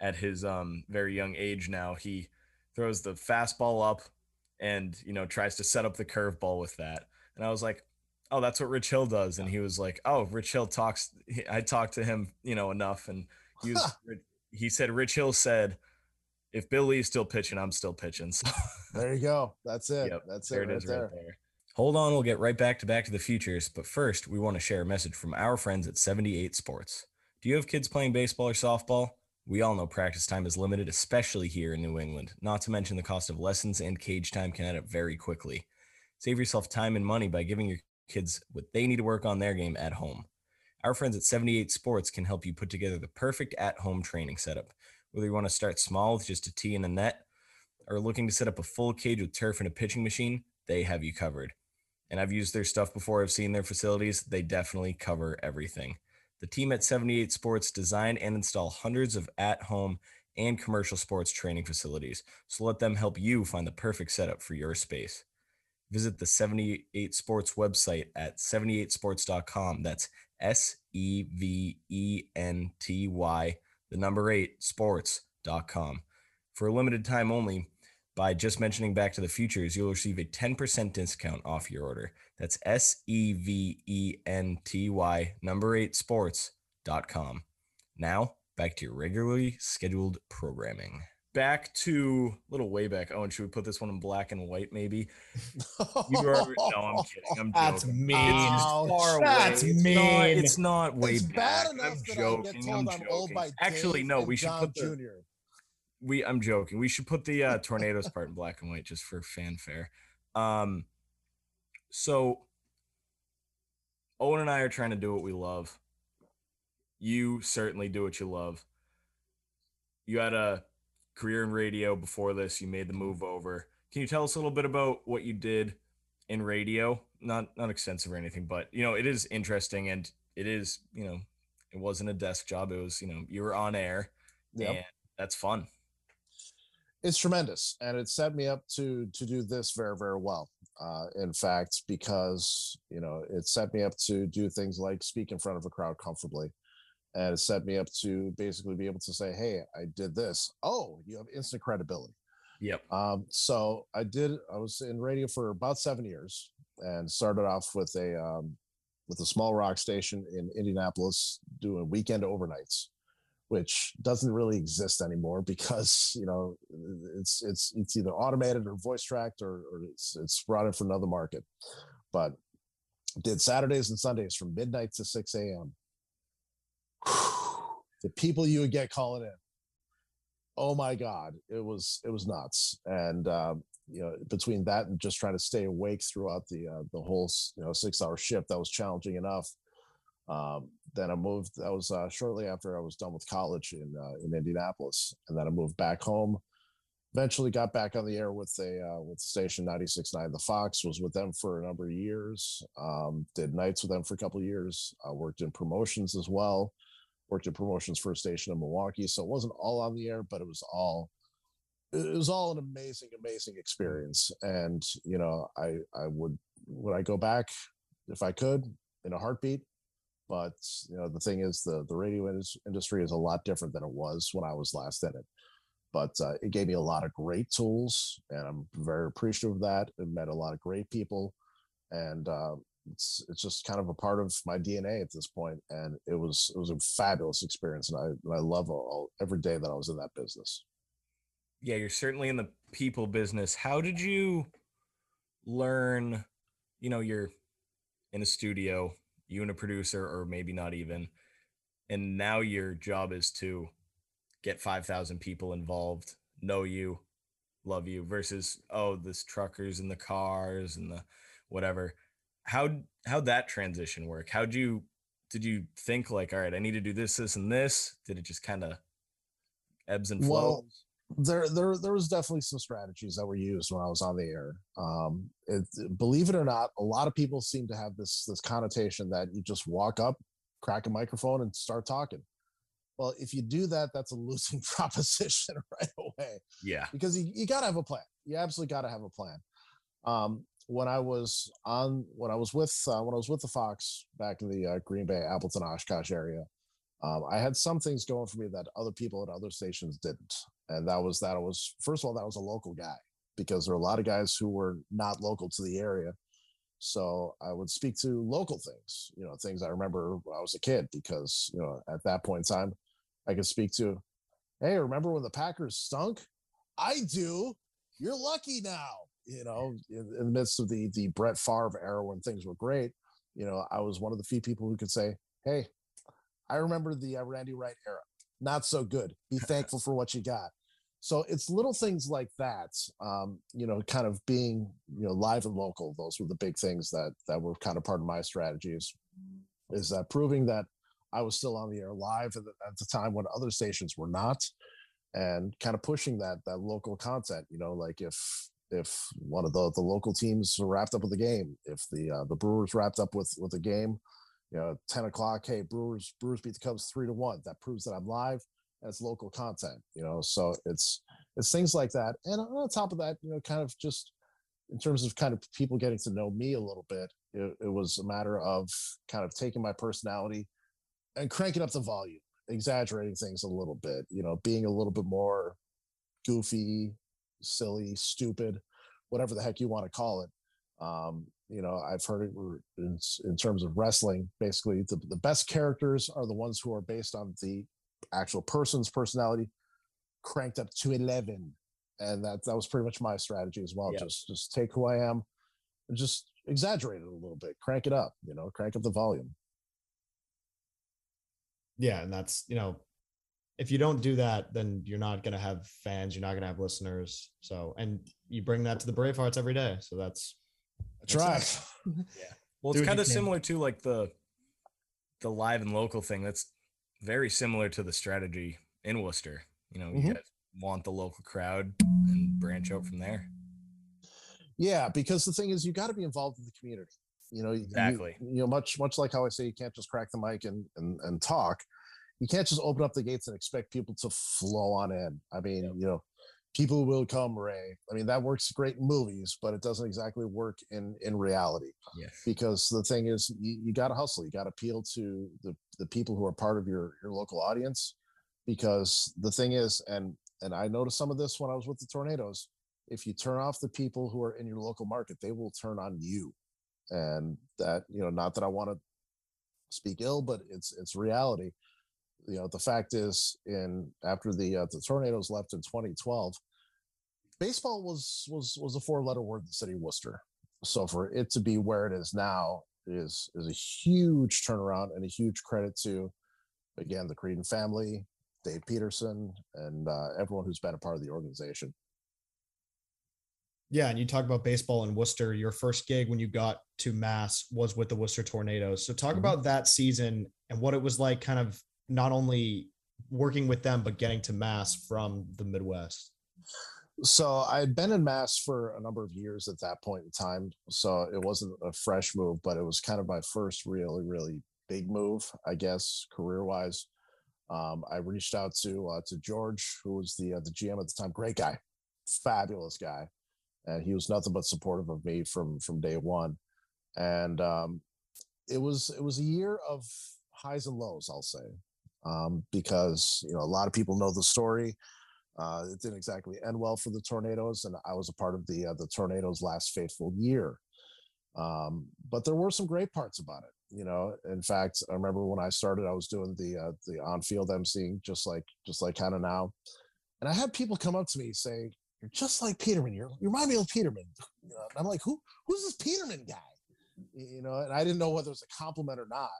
at his um, very young age now, he throws the fastball up and you know tries to set up the curveball with that. And I was like, oh, that's what Rich Hill does. And he was like, oh, Rich Hill talks. I talked to him, you know, enough, and he was, *laughs* he said Rich Hill said, if Bill Lee's still pitching, I'm still pitching. *laughs* So there you go. That's it. Yep, That's. There it right is there. right there. Hold on, we'll get right back to Back to the Futures. But first, we want to share a message from our friends at 78 Sports. Do you have kids playing baseball or softball? We all know practice time is limited, especially here in New England. Not to mention the cost of lessons and cage time can add up very quickly. Save yourself time and money by giving your kids what they need to work on their game at home. Our friends at 78 Sports can help you put together the perfect at home training setup. Whether you want to start small with just a tee and a net, or looking to set up a full cage with turf and a pitching machine, they have you covered. And I've used their stuff before, I've seen their facilities. They definitely cover everything. The team at 78 Sports design and install hundreds of at home and commercial sports training facilities. So let them help you find the perfect setup for your space. Visit the 78 Sports website at 78sports.com. That's S E V E N T Y, the number eight sports.com. For a limited time only, by just mentioning Back to the Futures, you'll receive a 10% discount off your order. That's S E V E N T Y, number eight sports.com. Now, back to your regularly scheduled programming. Back to a little way back. Oh, and should we put this one in black and white, maybe? You are, no, I'm kidding. I'm joking. That's mean. It's far That's away. mean. It's not, it's not way it's back. I'm joking. I'm joking. Actually, no, we should John put the, Jr we I'm joking. We should put the uh, tornadoes part in black and white just for fanfare. Um, so Owen and I are trying to do what we love. You certainly do what you love. You had a career in radio before this. You made the move over. Can you tell us a little bit about what you did in radio? Not not extensive or anything, but you know it is interesting and it is you know it wasn't a desk job. It was you know you were on air, yep. and that's fun it's tremendous and it set me up to to do this very very well uh, in fact because you know it set me up to do things like speak in front of a crowd comfortably and it set me up to basically be able to say hey i did this oh you have instant credibility yep um, so i did i was in radio for about seven years and started off with a um, with a small rock station in indianapolis doing weekend overnights which doesn't really exist anymore *laughs* because you know it's it's it's either automated or voice tracked or, or it's it's brought in for another market. But did Saturdays and Sundays from midnight to six a.m. the people you would get calling in, oh my god, it was it was nuts. And uh, you know, between that and just trying to stay awake throughout the uh, the whole you know six hour shift, that was challenging enough. Um, then I moved. That was uh, shortly after I was done with college in uh, in Indianapolis, and then I moved back home. Eventually, got back on the air with a uh, with station 96.9 The Fox. Was with them for a number of years. Um, did nights with them for a couple of years. I worked in promotions as well. Worked in promotions for a station in Milwaukee. So it wasn't all on the air, but it was all it was all an amazing, amazing experience. And you know, I I would would I go back if I could in a heartbeat but you know the thing is the the radio industry is a lot different than it was when i was last in it but uh, it gave me a lot of great tools and i'm very appreciative of that it met a lot of great people and uh, it's it's just kind of a part of my dna at this point and it was it was a fabulous experience and i and i love all, every day that i was in that business yeah you're certainly in the people business how did you learn you know you're in a studio you and a producer, or maybe not even. And now your job is to get 5,000 people involved, know you, love you, versus, oh, this truckers and the cars and the whatever. How how'd that transition work? How'd you did you think like, all right, I need to do this, this, and this? Did it just kind of ebbs and flows? Well, there there there was definitely some strategies that were used when I was on the air. Um, it, believe it or not, a lot of people seem to have this this connotation that you just walk up, crack a microphone, and start talking. Well, if you do that, that's a losing *laughs* proposition right away. Yeah, because you, you got to have a plan. You absolutely got to have a plan. Um, when I was on, when I was with, uh, when I was with the Fox back in the uh, Green Bay, Appleton, Oshkosh area, um, I had some things going for me that other people at other stations didn't and that was that I was first of all that was a local guy. because there are a lot of guys who were not local to the area. So I would speak to local things, you know, things I remember when I was a kid, because, you know, at that point in time, I could speak to, hey, remember when the Packers stunk? I do. You're lucky now. You know, in, in the midst of the the Brett Favre era when things were great, you know, I was one of the few people who could say, hey, I remember the uh, Randy Wright era. Not so good. Be *laughs* thankful for what you got. So it's little things like that, um, you know, kind of being, you know, live and local. Those were the big things that that were kind of part of my strategies. Is that proving that I was still on the air live at the, at the time when other stations were not, and kind of pushing that that local content. You know, like if if one of the the local teams wrapped up with the game, if the uh, the Brewers wrapped up with with a game, you know, ten o'clock, hey, Brewers Brewers beat the Cubs three to one. That proves that I'm live. That's local content. You know, so it's it's things like that. And on top of that, you know, kind of just in terms of kind of people getting to know me a little bit, it, it was a matter of kind of taking my personality and cranking up the volume, exaggerating things a little bit, you know, being a little bit more goofy, silly, stupid, whatever the heck you want to call it. Um, you know, I've heard it in, in terms of wrestling. Basically, the, the best characters are the ones who are based on the actual person's personality, cranked up to eleven, and that that was pretty much my strategy as well. Just just take who I am, and just exaggerate it a little bit, crank it up. You know, crank up the volume. Yeah, and that's you know if you don't do that, then you're not going to have fans. You're not going to have listeners. So, and you bring that to the Bravehearts every day. So that's that's right. yeah. *laughs* Well, it's kind of similar to like the the live and local thing. That's very similar to the strategy in Worcester. You know, mm-hmm. you guys want the local crowd and branch out from there. Yeah, because the thing is, you got to be involved in the community. You know, exactly. You, you know, much much like how I say you can't just crack the mic and and, and talk you can't just open up the gates and expect people to flow on in. I mean, yep. you know, people will come, Ray. I mean, that works great in movies, but it doesn't exactly work in in reality. Yes. Because the thing is, you, you got to hustle. You got to appeal to the the people who are part of your your local audience. Because the thing is, and and I noticed some of this when I was with the tornadoes. If you turn off the people who are in your local market, they will turn on you. And that, you know, not that I want to speak ill, but it's it's reality you know the fact is in after the uh, the tornadoes left in 2012 baseball was was was a four letter word in the city of worcester so for it to be where it is now is is a huge turnaround and a huge credit to again the creedon family dave peterson and uh, everyone who's been a part of the organization yeah, and you talk about baseball in Worcester. Your first gig when you got to Mass was with the Worcester Tornadoes. So talk mm-hmm. about that season and what it was like, kind of not only working with them but getting to mass from the midwest? So i had been in mass for a number of years at that point in time so it wasn't a fresh move but it was kind of my first really really big move i guess career wise um, i reached out to uh, to george who was the uh, the gm at the time. Great guy fabulous guy and he was nothing but supportive of me from from day one. And um, it was it was a year of highs and lows i'll say um, because you know a lot of people know the story. Uh, it didn't exactly end well for the tornadoes, and I was a part of the uh, the tornadoes' last fateful year. Um, but there were some great parts about it. You know, in fact, I remember when I started, I was doing the uh, the on field emceeing, just like just like kind of now, and I had people come up to me saying, "You're just like Peterman. You're, you remind me of Peterman." You know, I'm like, "Who who's this Peterman guy?" You know, and I didn't know whether it was a compliment or not.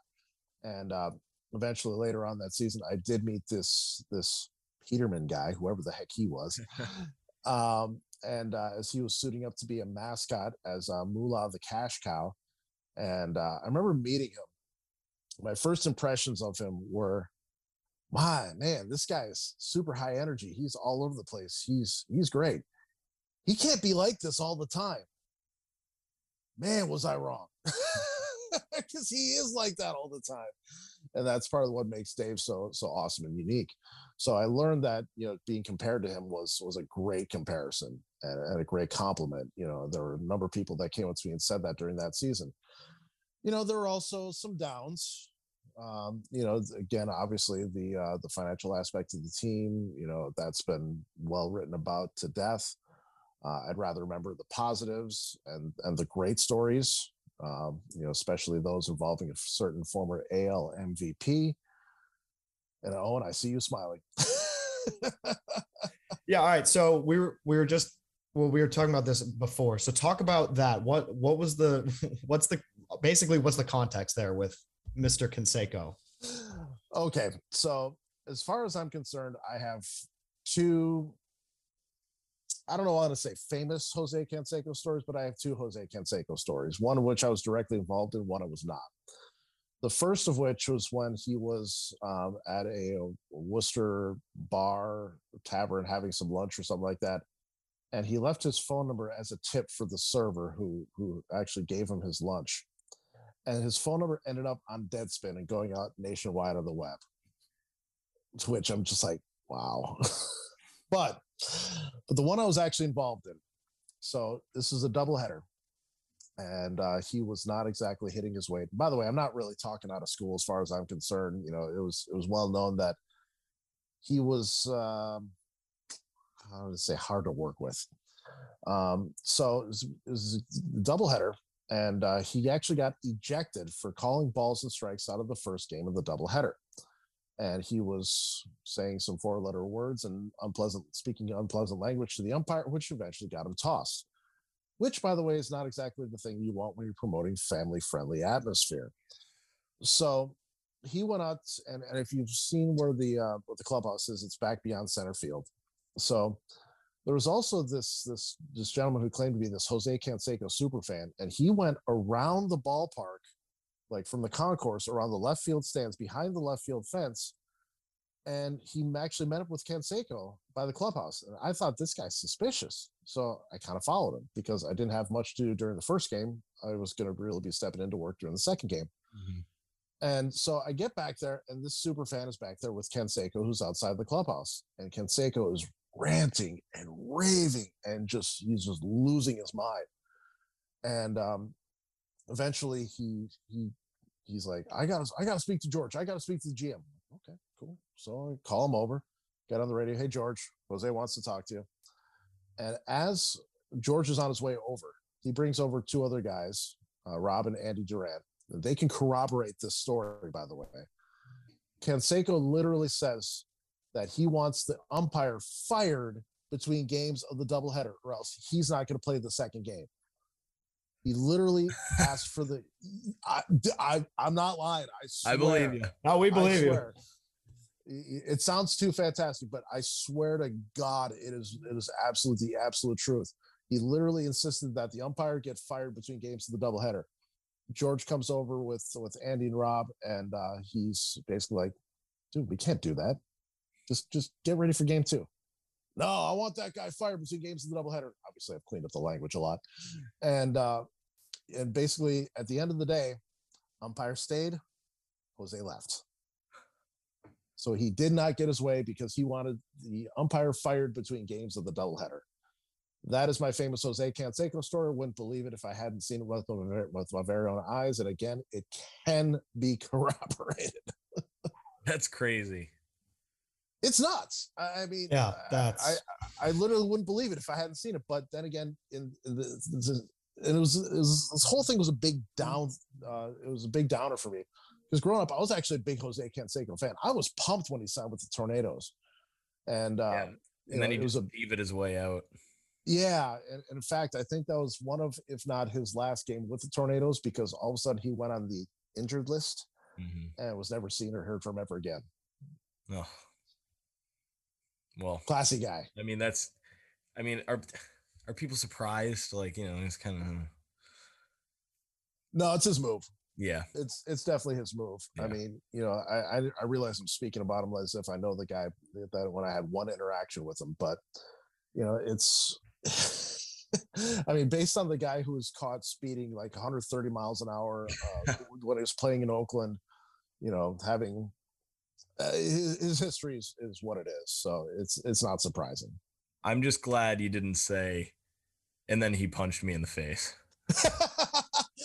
And uh, eventually later on that season, I did meet this this Peterman guy, whoever the heck he was. *laughs* um, and uh, as he was suiting up to be a mascot as uh, Moolah the cash cow, and uh, I remember meeting him. My first impressions of him were, "My man, this guy is super high energy. He's all over the place. He's he's great. He can't be like this all the time." Man, was I wrong? *laughs* Because he is like that all the time and that's part of what makes Dave so so awesome and unique. So I learned that you know being compared to him was was a great comparison and, and a great compliment. You know, there were a number of people that came up to me and said that during that season. You know, there were also some downs. Um, you know, again, obviously the uh, the financial aspect of the team. You know, that's been well written about to death. Uh, I'd rather remember the positives and and the great stories, um, you know, especially those involving a certain former AL MVP. And Owen, I see you smiling. *laughs* yeah. All right. So we were we were just well, we were talking about this before. So talk about that. What what was the *laughs* what's the basically what's the context there with Mr. Canseco? Okay, so as far as I'm concerned, I have two. I don't know how to say famous Jose Canseco stories, but I have two Jose Canseco stories. One of which I was directly involved in, one I was not. The first of which was when he was um, at a, Worcester bar tavern having some lunch or something like that, and he left his phone number as a tip for the server who who actually gave him his lunch and his phone number ended up on deadspin and going out nationwide on the web to which i'm just like wow *laughs* but but the one i was actually involved in so this is a double header and uh, he was not exactly hitting his weight by the way i'm not really talking out of school as far as i'm concerned you know it was it was well known that he was um, how to say hard to work with. Um, so it was, it was a doubleheader, and uh, he actually got ejected for calling balls and strikes out of the first game of the doubleheader. And he was saying some four-letter words and unpleasant, speaking unpleasant language to the umpire, which eventually got him tossed. Which, by the way, is not exactly the thing you want when you're promoting family-friendly atmosphere. So he went out, and, and if you've seen where the uh, where the clubhouse is, it's back beyond center field so there was also this this this gentleman who claimed to be this Jose Canseco super fan, and he went around the ballpark, like from the concourse around the left field stands behind the left field fence, and he actually met up with Canseco by the clubhouse. And I thought this guy's suspicious, so I kind of followed him because I didn't have much to do during the first game. I was going to really be stepping into work during the second game. Mm-hmm. And so I get back there, and this super fan is back there with Canseco, who's outside the clubhouse. And Canseco is ranting and raving and just he's just losing his mind and um eventually he he he's like i gotta i gotta speak to george. I gotta speak to the gm okay cool. So i call him over get on the radio. Hey george jose wants to talk to you. And as george is on his way over he brings over two other guys uh, rob and andy duran. They can corroborate this story by the way. Canseco literally says that he wants the umpire fired between games of the doubleheader, or else he's not going to play the second game. He literally *laughs* asked for the. I, I am not lying. I swear. I believe you. No, we believe you. It sounds too fantastic, but I swear to God, it is it is absolutely the absolute truth. He literally insisted that the umpire get fired between games of the doubleheader. George comes over with with Andy and Rob, and uh, he's basically like, "Dude, we can't do that. Just just get ready for game two. No, I want that guy fired between games of the doubleheader. Obviously, I've cleaned up the language a lot. And uh, and basically at the end of the day, umpire stayed, Jose left. So he did not get his way because he wanted the umpire fired between games of the doubleheader. That is my famous Jose Canseco story. Wouldn't believe it if I hadn't seen it with my, with my very own eyes. And again, it can be *laughs* corroborated. That's crazy it's nuts. I mean, yeah, that's I, I literally wouldn't believe it if I hadn't seen it. But then again, in, in the, and it was, it was, this whole thing was a big down. Uh, it was a big downer for me because growing up, I was actually a big Jose Canseco fan. I was pumped when he signed with the Tornadoes, and uh, yeah. and then know, he was a it his way out. Yeah, and, and in fact, I think that was one of, if not his last game with the Tornadoes, because all of a sudden he went on the injured list mm-hmm. and was never seen or heard from ever again. Oh, well, classy guy. I mean, that's. I mean, are are people surprised? Like, you know, it's kind of. No, it's his move. Yeah, it's it's definitely his move. Yeah. I mean, you know, I, I, I realize I'm speaking about him as if I know the guy that when I had one interaction with him, but you know, it's. *laughs* I mean, based on the guy who was caught speeding like 130 miles an hour uh, *laughs* when he was playing in Oakland, you know, having uh, his, his history is, is what it is. So it's it's not surprising. I'm just glad you didn't say, and then he punched me in the face. *laughs*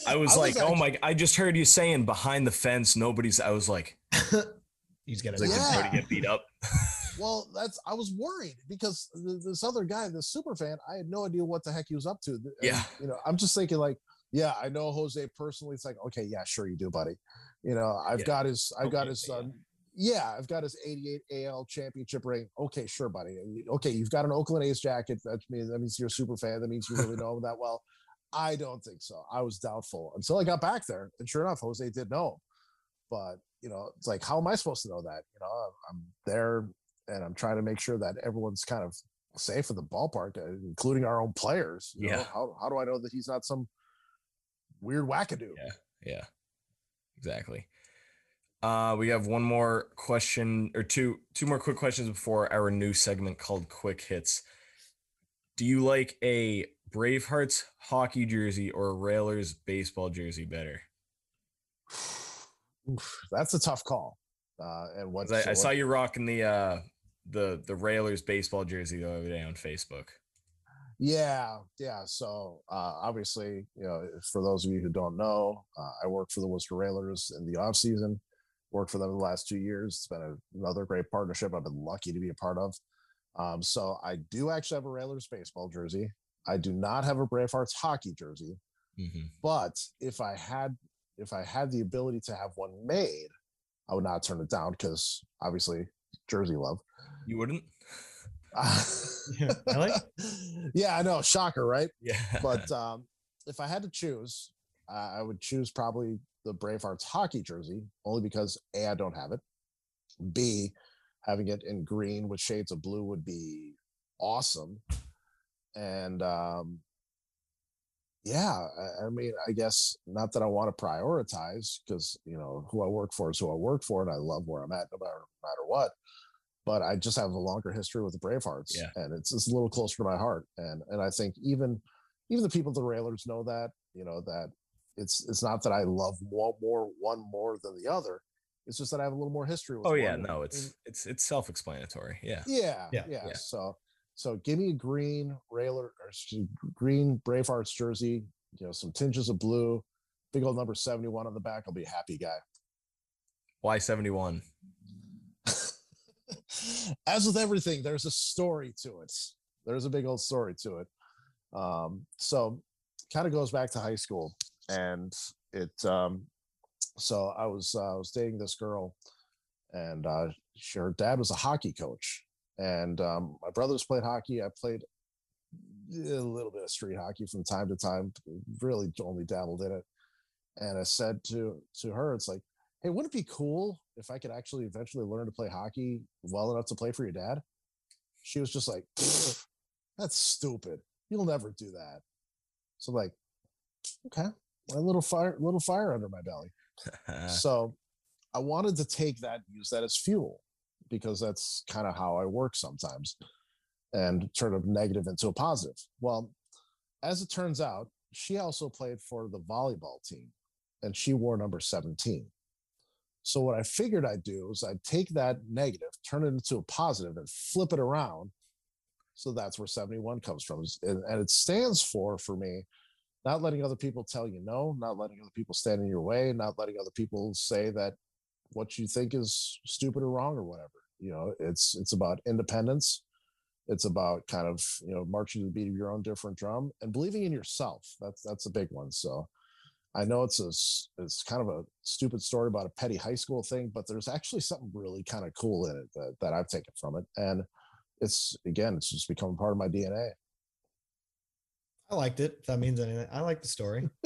I was I like, was oh my! I just heard you saying behind the fence, nobody's. I was like, *laughs* he's gonna, like, yeah. get beat up. *laughs* Well, that's I was worried because this other guy, this super fan, I had no idea what the heck he was up to. And, yeah, you know, I'm just thinking like, yeah, I know Jose personally. It's like, okay, yeah, sure you do, buddy. You know, I've yeah. got his, I've okay, got his, um, yeah, I've got his 88 AL championship ring. Okay, sure, buddy. Okay, you've got an Oakland A's jacket. That means that means you're a super fan. That means you really know him that well. I don't think so. I was doubtful until I got back there, and sure enough, Jose did know. But you know, it's like, how am I supposed to know that? You know, I'm there and I'm trying to make sure that everyone's kind of safe in the ballpark, uh, including our own players. You yeah. Know, how how do I know that he's not some weird wackadoo? Yeah. Yeah. Exactly. Uh, we have one more question or two two more quick questions before our new segment called Quick Hits. Do you like a Bravehearts hockey jersey or a Railers baseball jersey better? Oof, that's a tough call. Uh, and what I, I, saw you rocking the uh, the the Railers baseball jersey the other day on Facebook. Yeah, yeah. So uh, obviously, you know, for those of you who don't know, uh, I work for the Worcester Railers in the off season. Worked for them the last two years. It's been a, another great partnership. I've been lucky to be a part of. Um, so I do actually have a Railers baseball jersey. I do not have a Bravehearts hockey jersey. Mm-hmm. But if I had if I had the ability to have one made, I would not turn it down because obviously Jersey love. You wouldn't? Uh, *laughs* yeah, really? yeah, I know. Shocker, right? Yeah. But um, if I had to choose, I would choose probably the Bravehearts hockey jersey, only because A, I don't have it. B, having it in green with shades of blue would be awesome. And um, yeah, I, I, mean, I guess not that I want to prioritize because you know who I work for is who I work for, and I love where I'm at no matter, no matter what. But I just have a longer history with the Bravehearts, yeah. and it's, it's a little closer to my heart. And and I think even even the people at the Railers know that you know that it's it's not that I love one more one more than the other. It's just that I have a little more history with. Oh yeah, no, it's and, it's it's self explanatory. Yeah. yeah. Yeah. Yeah. So so give me a green Railer or green Bravehearts jersey, you know, some tinges of blue, big old number 71 on the back. I'll be a happy guy. Why 71? *laughs* As with everything, there's a story to it. There's a big old story to it. Um, so kind of goes back to high school. And it um so I was uh, I was dating this girl and uh her dad was a hockey coach and um, my brothers played hockey. I played a little bit of street hockey from time to time. Really only dabbled in it. And I said to to her, it's like, hey, wouldn't it be cool if I could actually eventually learn to play hockey well enough to play for your dad? She was just like, that's stupid. You'll never do that. So I'm like, okay, a little fire, little fire under my belly. *laughs* so I wanted to take that, use that as fuel because that's kind of how I work sometimes and turn a negative into a positive. Well, as it turns out, she also played for the volleyball team and she wore number 17. So what I figured I'd do is I'd take that negative, turn it into a positive and flip it around. So that's where 71 comes from. And, and it stands for, for me, not letting other people tell you no, not letting other people stand in your way, not letting other people say that what you think is stupid or wrong or whatever. You know, it's it's about independence. It's about kind of you know marching to the beat of your own different drum and believing in yourself. That's that's a big one. So I know it's a it's kind of a stupid story about a petty high school thing, but there's actually something really kind of cool in it that, that I've taken from it. And it's again, it's just become part of my DNA. I liked it. If that means anything, I like the story. *laughs*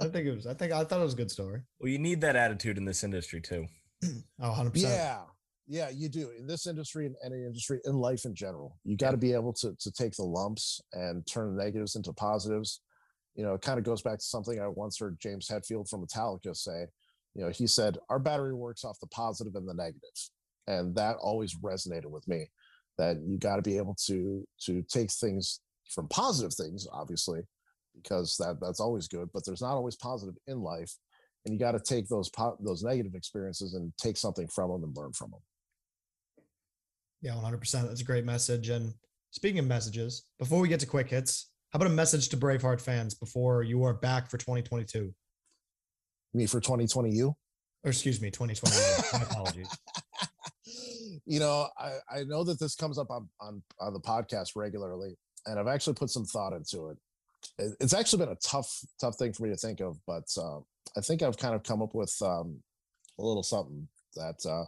I think it was. I think I thought it was a good story. Well, you need that attitude in this industry too. *clears throat* oh, 100 percent. Yeah, yeah, you do in this industry and any industry in life in general. You got to be able to to take the lumps and turn the negatives into positives. You know, it kind of goes back to something I once heard James Hetfield from Metallica say. You know, he said our battery works off the positive and the negative. negative, and that always resonated with me. That you got to be able to to take things from positive things, obviously, because that that's always good. But there's not always positive in life, and you got to take those po- those negative experiences and take something from them and learn from them. Yeah, 100%. That's a great message. And speaking of messages, before we get to quick hits, how about a message to Braveheart fans before you are back for 2022? Me for 2020 you? Or excuse me, 2020. My apologies. *laughs* *laughs* you know, I, I know that this comes up on, on on the podcast regularly, and I've actually put some thought into it. It's actually been a tough tough thing for me to think of, but uh, I think I've kind of come up with um, a little something that uh,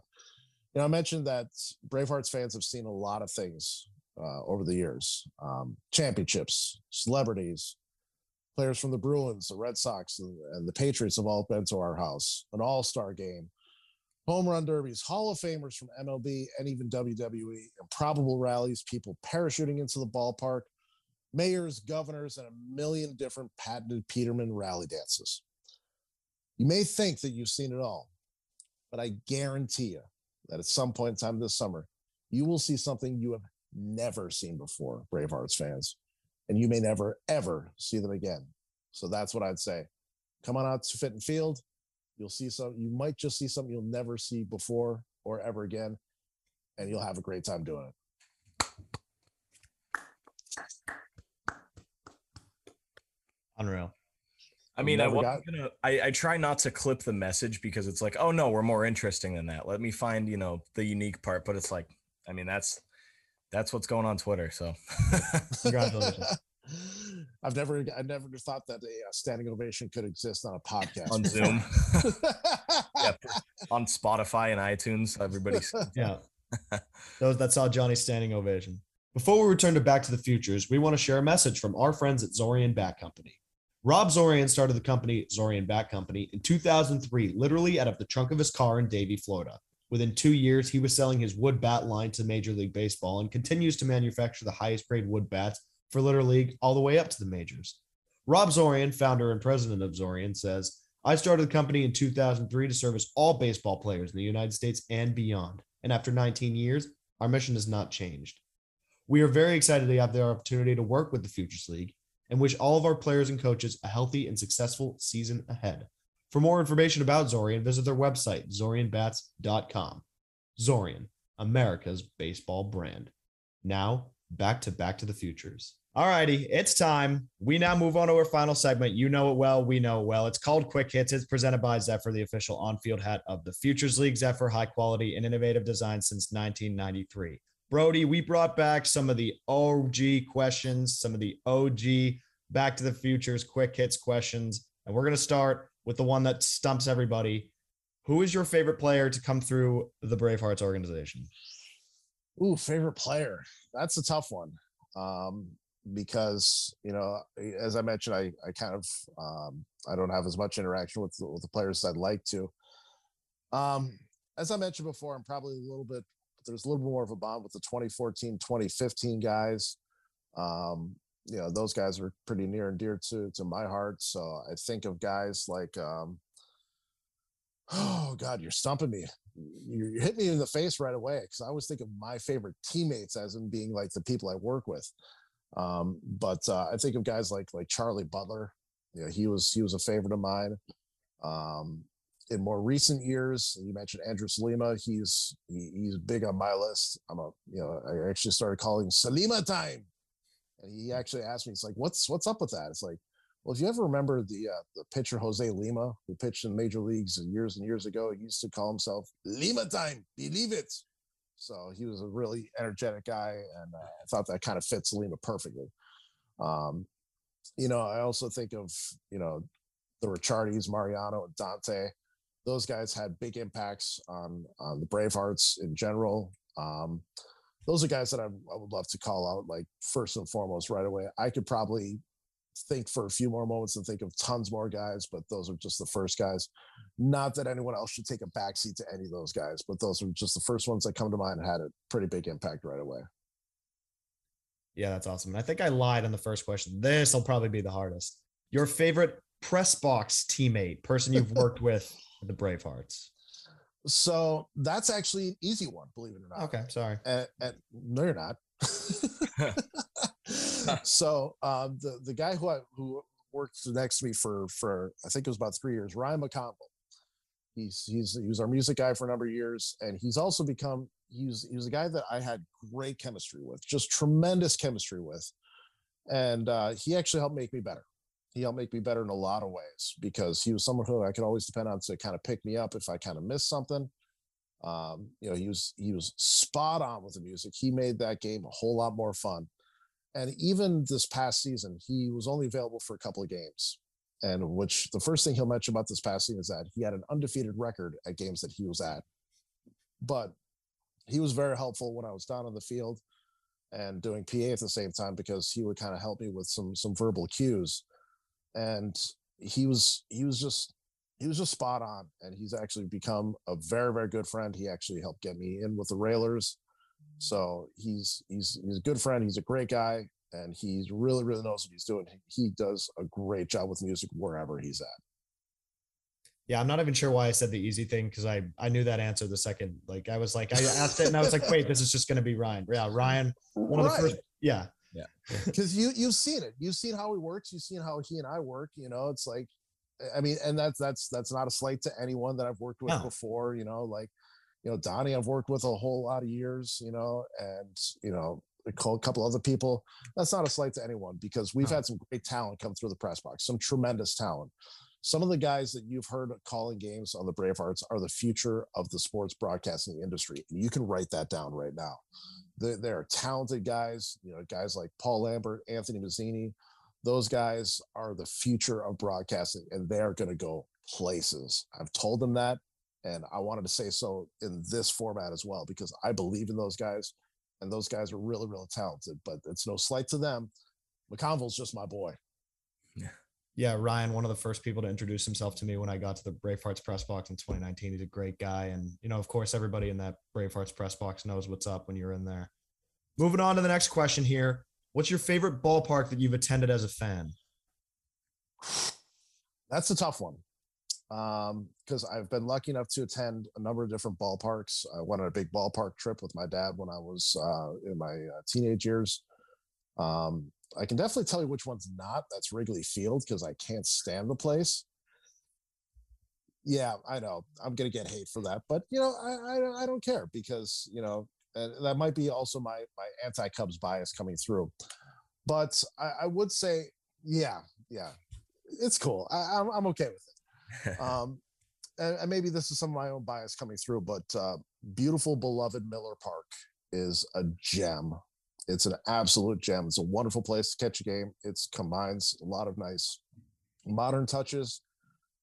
you know. I mentioned that Bravehearts fans have seen a lot of things uh, over the years: um, championships, celebrities, players from the Bruins, the Red Sox, and, and the Patriots have all been to our house. An All Star game, home run derbies, Hall of Famers from MLB and even WWE, improbable rallies, people parachuting into the ballpark, mayors, governors, and a million different patented Peterman rally dances. You may think that you've seen it all, but I guarantee you that at some point in time this summer, you will see something you have never seen before, Bravehearts fans, and you may never, ever see them again. So that's what I'd say. Come on out to Fitton Field You'll see some, you might just see something you'll never see before or ever again, and you'll have a great time doing it. Unreal. I mean, I, got- gonna, I, I try not to clip the message because it's like, oh no, we're more interesting than that. Let me find, you know, the unique part. But it's like, I mean, that's that's what's going on Twitter. So congratulations. *laughs* I've never, I never thought that a uh, standing ovation could exist on a podcast on Zoom, *laughs* yeah, on Spotify and iTunes. Everybody's yeah. Those that saw Johnny's standing ovation. Before we return to Back to the Futures, we want to share a message from our friends at Zorian Bat Company. Rob Zorian started the company Zorian Bat Company in 2003, literally out of the trunk of his car in Davie, Florida. Within two years, he was selling his wood bat line to Major League Baseball and continues to manufacture the highest grade wood bats for Little League all the way up to the majors. Rob Zorian, founder and president of Zorian, says, I started the company in 2003 to service all baseball players in the United States and beyond. And after 19 years, our mission has not changed. We are very excited to have the opportunity to work with the Futures League and wish all of our players and coaches a healthy and successful season ahead. For more information about Zorian, visit their website, zorianbats.com. Zorian, America's baseball brand. Now, back to Back to the Futures. All righty, it's time. We now move on to our final segment. You know it well. We know it well. It's called Quick Hits. It's presented by Zephyr, the official on field hat of the Futures League. Zephyr, high quality and innovative design since 1993. Brody, we brought back some of the OG questions, some of the OG Back to the Futures Quick Hits questions. And we're going to start with the one that stumps everybody. Who is your favorite player to come through the Bravehearts organization? Ooh, favorite player. That's a tough one. Um, because you know, as I mentioned, I I kind of um, I don't have as much interaction with with the players as I'd like to. Um, as I mentioned before, I'm probably a little bit there's a little bit more of a bond with the 2014 2015 guys. Um, you know, those guys are pretty near and dear to to my heart. So I think of guys like um, oh god you're stumping me you, hit me in the face right away because i always think of my favorite teammates as in being like the people i work with um, but uh, I think of guys like like Charlie Butler. You know, he was he was a favorite of mine. Um, in more recent years, you mentioned Andres Lima. He's he, he's big on my list. I'm a you know I actually started calling Salima time, and he actually asked me, "It's like what's what's up with that?" It's like, well, if you ever remember the uh, the pitcher Jose Lima, who pitched in major leagues years and years ago, he used to call himself Lima time. Believe it. So he was a really energetic guy, and uh, I thought that kind of fits Lima perfectly. Um, you know, I also think of you know the Ricciardis, Mariano, and Dante. Those guys had big impacts on on the Bravehearts in general. Um, those are guys that I, I would love to call out, like first and foremost, right away. I could probably think for a few more moments and think of tons more guys, but those are just the first guys. Not that anyone else should take a backseat to any of those guys, but those are just the first ones that come to mind and had a pretty big impact right away. Yeah, that's awesome. I think I lied on the first question. This will probably be the hardest. Your favorite press box teammate, person you've *laughs* worked with the Bravehearts. So that's actually an easy one, believe it or not. Okay, sorry. And, and no, you're not. *laughs* *laughs* *laughs* so um, the the guy who I, who worked next to me for for I think it was about three years, Ryan McConville. He's he's he was our music guy for a number of years, and he's also become he's he was a guy that I had great chemistry with, just tremendous chemistry with, and uh, he actually helped make me better. He helped make me better in a lot of ways because he was someone who I could always depend on to kind of pick me up if I kind of missed something. Um, you know, he was he was spot on with the music. He made that game a whole lot more fun. And even this past season, he was only available for a couple of games. And which the first thing he'll mention about this past season is that he had an undefeated record at games that he was at. But he was very helpful when I was down on the field and doing PA at the same time because he would kind of help me with some some verbal cues. And he was he was just he was just spot on and he's actually become a very very good friend he actually helped get me in with the railers so he's he's he's a good friend he's a great guy and he really really knows what he's doing. He does a great job with music wherever he's at. Yeah i'm not even sure why i said the easy thing because i i knew that answer the second like i was like i asked it and i was like wait this is just going to be ryan. Yeah ryan one of the first yeah. Yeah. *laughs* Because you you've seen it. You've seen how he works you've seen how he and i work you know it's like I mean, and that's that's that's not a slight to anyone that I've worked with no. before. You know, like you know Donnie, I've worked with a whole lot of years. You know, and you know a couple other people. That's not a slight to anyone because we've no. had some great talent come through the press box, some tremendous talent. Some of the guys that you've heard calling games on the Bravehearts are the future of the sports broadcasting industry. And you can write that down right now. They're, they're talented guys, you know, guys like Paul Lambert, Anthony Mazzini, those guys are the future of broadcasting and they're going to go places. I've told them that. And I wanted to say so in this format as well, because I believe in those guys and those guys are really, really talented, but it's no slight to them. McConville's just my boy. Yeah. Yeah, Ryan, one of the first people to introduce himself to me when I got to the Bravehearts press box in 2019. He's a great guy. And, you know, of course, everybody in that Bravehearts press box knows what's up when you're in there. Moving on to the next question here. What's your favorite ballpark that you've attended as a fan? That's a tough one because um, I've been lucky enough to attend a number of different ballparks. I went on a big ballpark trip with my dad when I was uh, in my uh, teenage years. Um, I can definitely tell you which one's not. That's Wrigley Field because I can't stand the place. Yeah, I know I'm gonna get hate for that, but you know I I, I don't care because you know that might be also my my anti Cubs bias coming through. But I, I, would say, yeah, yeah, it's cool. I, I'm, I'm okay with it. *laughs* um, and, and, maybe this is some of my own bias coming through, but uh, beautiful, beloved Miller Park is a gem. It's an absolute gem. It's a wonderful place to catch a game. It combines a lot of nice modern touches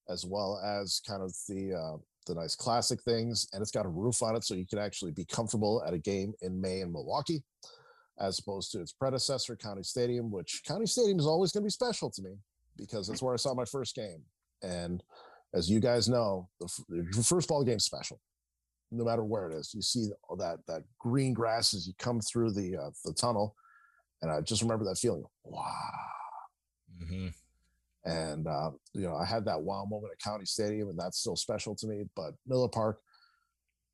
as well as kind of the uh, the nice classic things, and it's got a roof on it, so you can actually be comfortable at a game in May in Milwaukee, as opposed to its predecessor, County Stadium, which County Stadium is always going to be special to me because that's where I saw my first game. And as you guys know, the, the first ball game special, no matter where it is. You see all that that green grass as you come through the uh, the tunnel, and I just remember that feeling. Wow. Mm-hmm. And uh, you know, I had that wow moment at County Stadium, and that's still special to me. But Miller Park,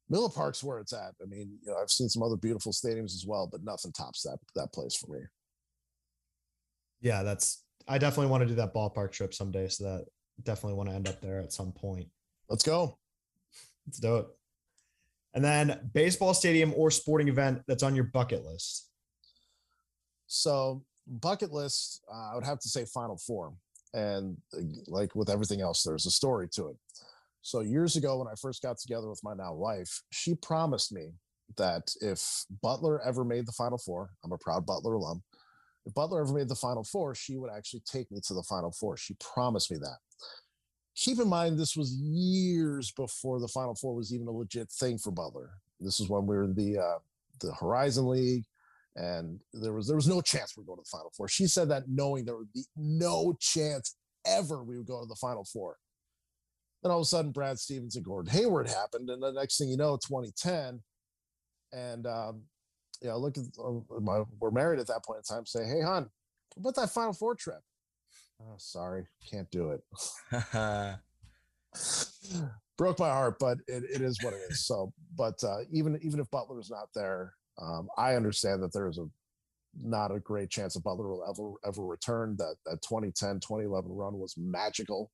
Miller Park's where it's at. I mean, you know, I've seen some other beautiful stadiums as well, but nothing tops that that place for me. Yeah, that's. I definitely want to do that ballpark trip someday. So that definitely want to end up there at some point. Let's go. Let's do it. And then baseball stadium or sporting event that's on your bucket list. So bucket list, uh, I would have to say Final Four and uh, like with everything else there's a story to it so years ago when i first got together with my now wife she promised me that if butler ever made the final four i'm a proud butler alum if butler ever made the final four she would actually take me to the final four she promised me that keep in mind this was years before the final four was even a legit thing for butler this is when we were in the uh, the horizon league and there was there was no chance we would go to the final four. She said that knowing there would be no chance ever we would go to the final four. Then all of a sudden, Brad Stevens and Gordon Hayward happened, and the next thing you know, 2010, and um, you know, look at uh, my, we're married at that point in time. Say, hey, hon, what about that Final Four trip? Oh, sorry, can't do it. *laughs* *sighs* Broke my heart, but it, it is what it is. So, but uh, even even if Butler's not there, um, I understand that there is a not a great chance that Butler will ever ever return. That that 2010 2011 run was magical,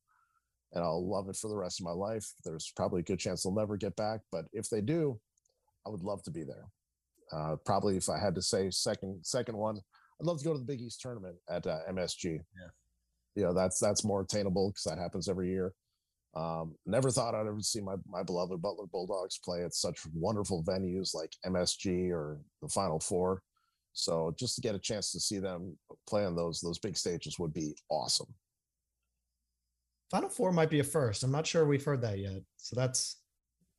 and I'll love it for the rest of my life. There's probably a good chance they'll never get back, but if they do, I would love to be there. Uh, probably if I had to say second second one, I'd love to go to the Big East tournament at uh, MSG. Yeah, you know that's that's more attainable because that happens every year. Um, never thought I'd ever see my, my beloved Butler Bulldogs play at such wonderful venues like MSG or the Final Four. So just to get a chance to see them play on those those big stages would be awesome. Final Four might be a first. I'm not sure we've heard that yet. So that's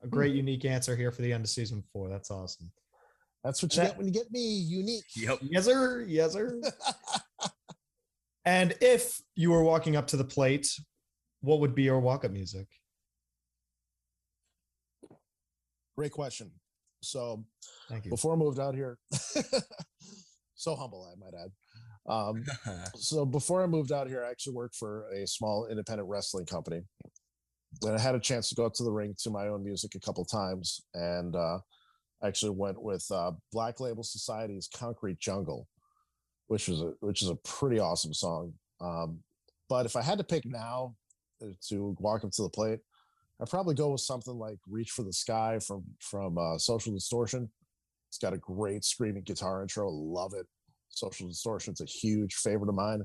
a hmm. great, unique answer here for the end of season four. That's awesome. That's what you that, get when you get me unique. Yep. *laughs* Yes, sir. Yes, sir. and if you were walking up to the plate, what would be your walk-up music? Great question. So Thank you. before I moved out here, *laughs* so humble, I might add. Um, *laughs* so before I moved out here, I actually worked for a small independent wrestling company. And I had a chance to go up to the ring to my own music a couple times. And uh, actually went with uh, Black Label Society's Concrete Jungle, which is a which is a pretty awesome song. Um, but if I had to pick now uh, to walk up to the plate, I'd probably go with something like "Reach for the Sky" from from uh, Social Distortion. It's got a great screaming guitar intro. Love it. Social Distortion Distortion's a huge favorite of mine.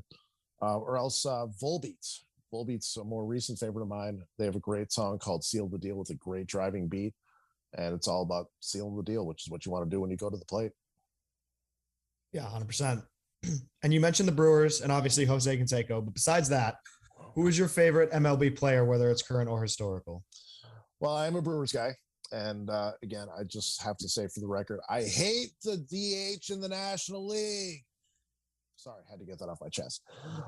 Uh, or else uh, Volbeat. Volbeat's a more recent favorite of mine. They have a great song called "Seal the Deal" with a great driving beat and it's all about sealing the deal, which is what you want to do when you go to the plate. Yeah, hundred percent. *clears throat* And you mentioned the Brewers and obviously Jose Canseco, but besides that, who is your favorite MLB player, whether it's current or historical? Well, I'm a Brewers guy, and uh, again, I just have to say for the record, I hate the DH in the National League. Sorry, I had to get that off my chest.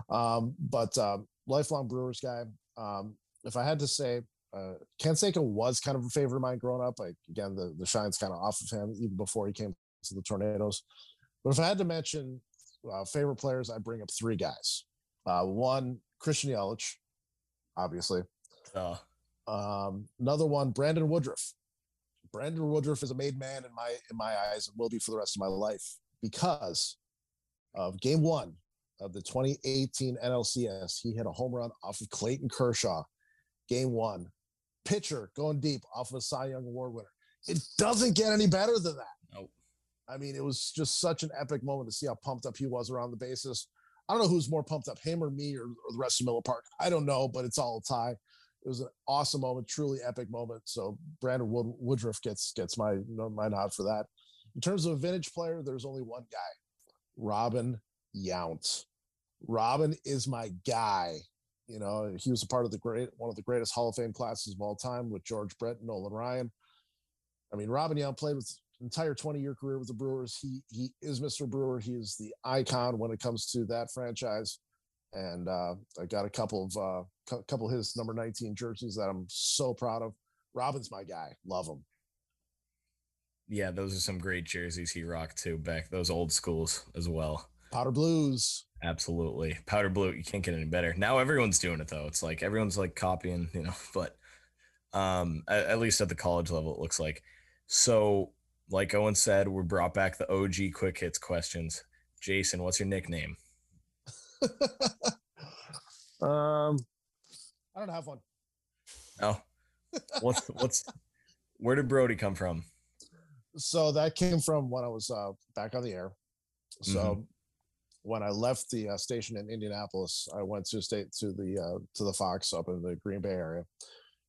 Um, but um, lifelong Brewers guy. Um, if I had to say uh, Canseco was kind of a favorite of mine growing up. Like again, the the shine's kind of off of him even before he came to the Tornadoes. But if I had to mention uh, favorite players, I bring up three guys. Uh, one, Christian Yelich, obviously. Oh. Um, another one, Brandon Woodruff. Brandon Woodruff is a made man in my in my eyes and will be for the rest of my life because of Game One of the 2018 NLCS. He hit a home run off of Clayton Kershaw. Game One pitcher going deep off of a Cy Young Award winner. It doesn't get any better than that. Nope. I mean, it was just such an epic moment to see how pumped up he was around the bases. I don't know who's more pumped up, him or me or, or the rest of Miller Park. I don't know, but it's all a tie. It was an awesome moment, truly epic moment. So Brandon Wood- Woodruff gets gets my my nod for that. In terms of a vintage player, there's only one guy, Robin Yount. Robin is my guy. You know, he was a part of the great one of the greatest Hall of Fame classes of all time with George Brett and Nolan Ryan. I mean, Robin Yount played with entire 20 year career with the Brewers. He he is Mr. Brewer. He is the icon when it comes to that franchise. And uh, I got a couple of uh, couple of his number 19 jerseys that I'm so proud of. Robin's my guy. Love him. Yeah, those are some great jerseys he rocked too back those old schools as well. Powder Blues. Absolutely. Powder blue, you can't get any better. Now everyone's doing it though. It's like everyone's like copying, you know, *laughs* but um at, at least at the college level it looks like. So, like Owen said, we brought back the OG quick hits questions. Jason, what's your nickname? *laughs* um I don't have one. No. What's *laughs* what's where did Brody come from? So that came from when I was uh, back on the air. So mm-hmm when I left the uh, station in Indianapolis, I went to state to the uh, to the Fox up in the Green Bay area,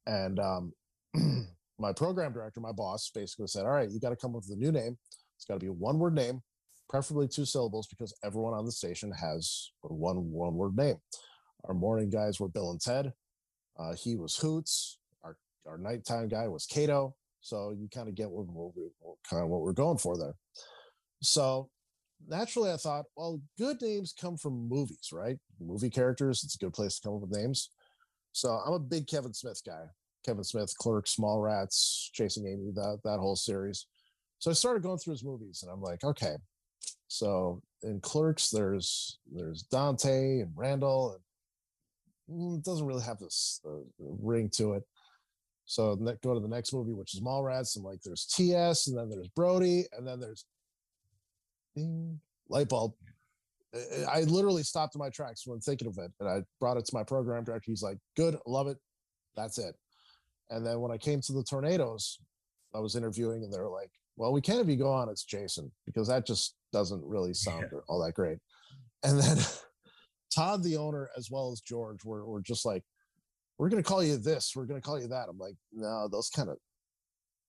and um, *clears throat* my program director, my boss, basically said, "All right, you got to come up with a new name. It's got to be a one word name, preferably two syllables, because everyone on the station has one one word name." Our morning guys were Bill and Ted. Uh, he was Hoots. Our our nighttime guy was Cato. So you kind of get what, what, what kind of what we're going for there. So naturally I thought, well, good names come from movies, right? Movie characters, it's a good place to come up with names. So I'm a big Kevin Smith guy. Kevin Smith, Clerks, Mallrats, Chasing Amy, that that whole series. So I started going through his movies and I'm like, okay. So in Clerks, there's there's Dante and Randall, and mm, it doesn't really have this uh, ring to it. So go to the next movie, which is Mallrats, and like there's TS, and then there's Brody, and then there's ding, light bulb. I literally stopped in my tracks when thinking of it, and I brought it to my program director. He's like, "Good, love it, that's it." And then when I came to the tornadoes, I was interviewing, and they were like, "Well, we can't have you go on as Jason because that just doesn't really sound yeah. all that great." And then *laughs* Todd, the owner, as well as George, were were just like, we're going to call you this, we're going to call you that. I'm like, no, those kind of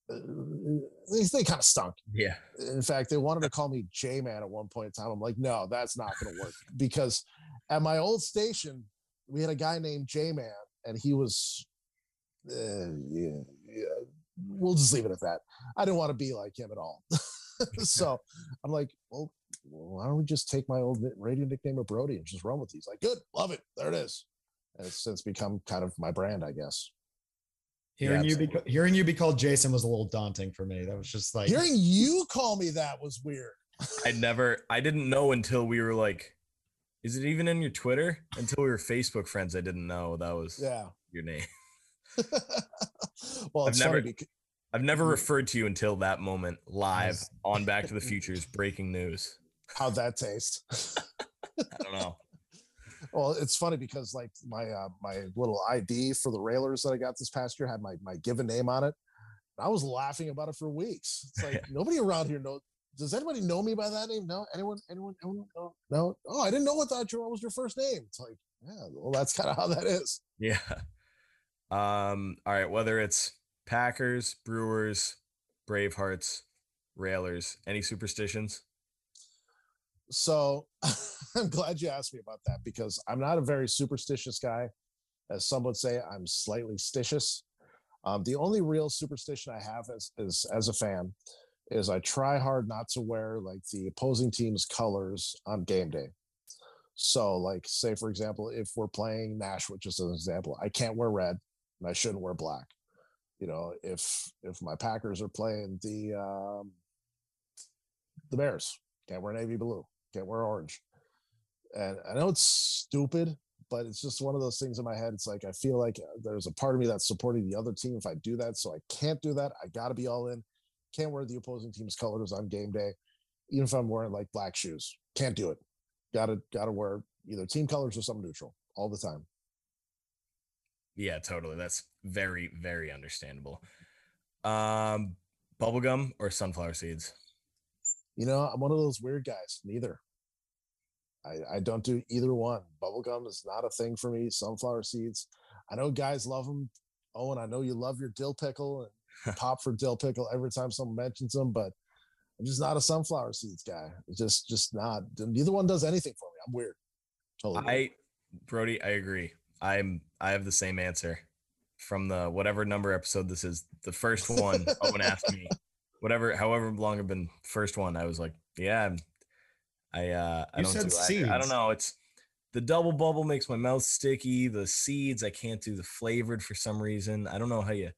they, they kind of stunk. Yeah. In fact, they wanted to *laughs* call me J Man at one point in time. I'm like, no, that's not going to work because at my old station, we had a guy named J Man, and he was, uh, yeah, yeah, we'll just leave it at that. I didn't want to be like him at all. *laughs* so *laughs* I'm like, well, why don't we just take my old radio nickname of Brody and just run with these? Like, good, love it. There it is. And it's since become kind of my brand, I guess. Hearing yeah, you be hearing you be called Jason was a little daunting for me. That was just like hearing you call me that was weird. I never I didn't know until we were like, is it even in your Twitter? Until we were Facebook friends, I didn't know that was yeah your name. *laughs* well, I've never because- I've never referred to you until that moment live on Back to the *laughs* Future's breaking news. How'd that taste? *laughs* I don't know. Well, it's funny because like my uh, my little ID for the Railers that I got this past year had my my given name on it. I was laughing about it for weeks. It's like *laughs* nobody around here knows. Does anybody know me by that name? No. Anyone? Anyone? Anyone? No. no. Oh, I didn't know what that was your first name. It's like, yeah. Well, that's kind of how that is. Yeah. Um. All right. Whether it's Packers, Brewers, Bravehearts, Railers, any superstitions? So *laughs* I'm glad you asked me about that because I'm not a very superstitious guy. As some would say, I'm slightly stitious. Um, the only real superstition I have as, as as a fan is I try hard not to wear like the opposing team's colors on game day. So, like, say for example, if we're playing Nashville, just as an example, I can't wear red and I shouldn't wear black. You know, if if my Packers are playing the um, the Bears, can't wear navy blue can't wear orange. And I know it's stupid, but it's just one of those things in my head. It's like I feel like uh, there's a part of me that's supporting the other team if I do that. So I can't do that. I got to be all in. Can't wear the opposing team's colors on game day, even if I'm wearing like black shoes. Can't do it. Got to got to wear either team colors or some neutral all the time. Yeah, totally. That's very very understandable. Um, bubblegum or sunflower seeds? You know, I'm one of those weird guys. Neither. I, I don't do either one. Bubblegum is not a thing for me. Sunflower seeds. I know guys love them. Oh, and I know you love your dill pickle and *laughs* pop for dill pickle every time someone mentions them, but I'm just not a sunflower seeds guy. It's just just not. Neither one does anything for me. I'm weird. Totally. I Brody, I agree. I'm I have the same answer from the whatever number episode this is. The first one, *laughs* Owen asked me whatever, however long I've been first one, I was like, yeah, I, uh, I you don't do, seeds. I, I don't know. It's the double bubble makes my mouth sticky. The seeds, I can't do the flavored for some reason. I don't know how you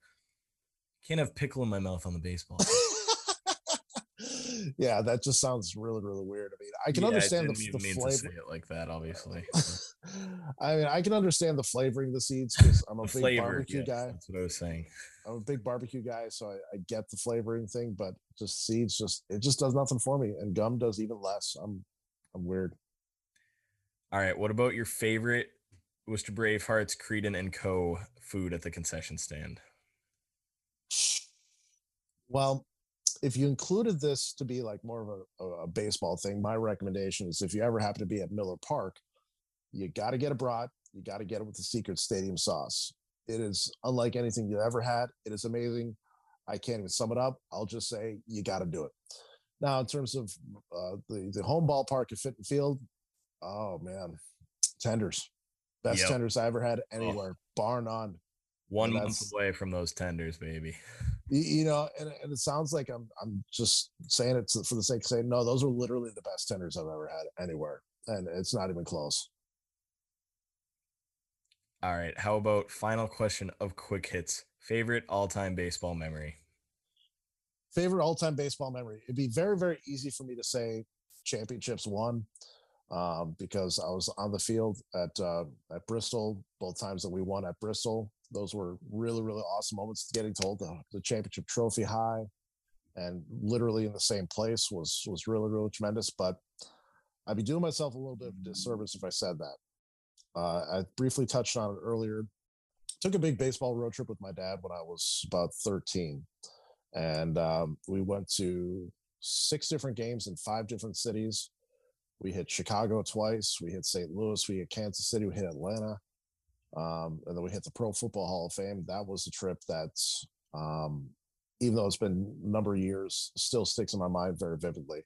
can't have pickle in my mouth on the baseball. *laughs* yeah, that just sounds really, really weird. I mean, I can yeah, understand the, the flavor like that, obviously. *laughs* I mean, I can understand the flavoring of the seeds because I'm a big barbecue yes, guy. That's what I was saying. I'm a big barbecue guy, so I, I, get the flavoring thing, but just seeds, just it just does nothing for me, and gum does even less. I'm, I'm weird. All right, what about your favorite Worcester Bravehearts, Creedon and Co. food at the concession stand? Well, if you included this to be like more of a, a, baseball thing, my recommendation is if you ever happen to be at Miller Park, you got to get a brat. You got to get it with the secret stadium sauce. It is unlike anything you've ever had. It is amazing. I can't even sum it up. I'll just say you got to do it. Now, in terms of uh, the the home ballpark at Fitton Field, oh man, tenders, best yep. tenders I ever had anywhere, oh. bar none. One month away from those tenders, baby. You know, and, and it sounds like I'm I'm just saying it for the sake of saying no. Those are literally the best tenders I've ever had anywhere, and it's not even close. All right. How about final question of quick hits? Favorite all-time baseball memory? Favorite all-time baseball memory. It'd be very, very easy for me to say championships won um, because I was on the field at uh, at Bristol both times that we won at Bristol. Those were really, really awesome moments. Getting to the, the championship trophy high and literally in the same place was was really, really tremendous. But I'd be doing myself a little bit of disservice if I said that. Uh, I briefly touched on it earlier. Took a big baseball road trip with my dad when I was about 13. And um, we went to six different games in five different cities. We hit Chicago twice. We hit St. Louis. We hit Kansas City. We hit Atlanta. Um, and then we hit the Pro Football Hall of Fame. That was a trip that's, um, even though it's been a number of years, still sticks in my mind very vividly.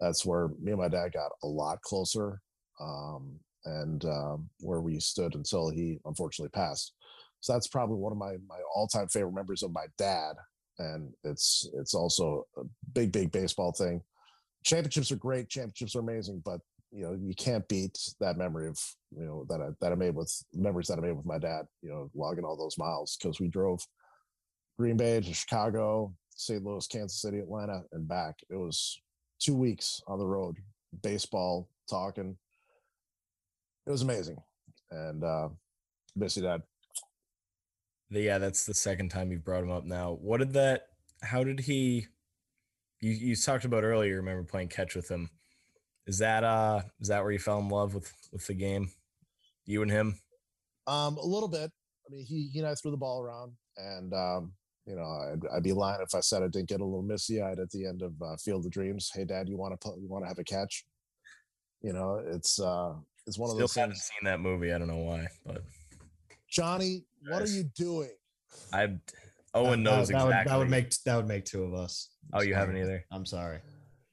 That's where me and my dad got a lot closer, um, and um, where we stood until he unfortunately passed. So that's probably one of my my all time favorite memories of my dad, and it's it's also a big big baseball thing. Championships are great, championships are amazing, but you know you can't beat that memory of you know that I that I made with memories that I made with my dad. You know, logging all those miles because we drove Green Bay to Chicago, St. Louis, Kansas City, Atlanta, and back. It was two weeks on the road, baseball, talking. It was amazing, and uh, you, Dad. Yeah, that's the second time you've brought him up now. What did that? How did he? You you talked about earlier. Remember playing catch with him? Is that uh is that where you fell in love with with the game? You and him? Um, a little bit. I mean, he he and I threw the ball around, and um, you know, I'd, I'd be lying if I said I didn't get a little misty eyed at the end of uh, Field of Dreams. Hey, Dad, you want to put, you want to have a catch? You know, it's uh, it's one Still of those haven't things. seen that movie. I don't know why, but Johnny, what are you doing? I Owen That- knows that, exactly. Would, that would make that would make two of us. Oh, you haven't either. I'm sorry.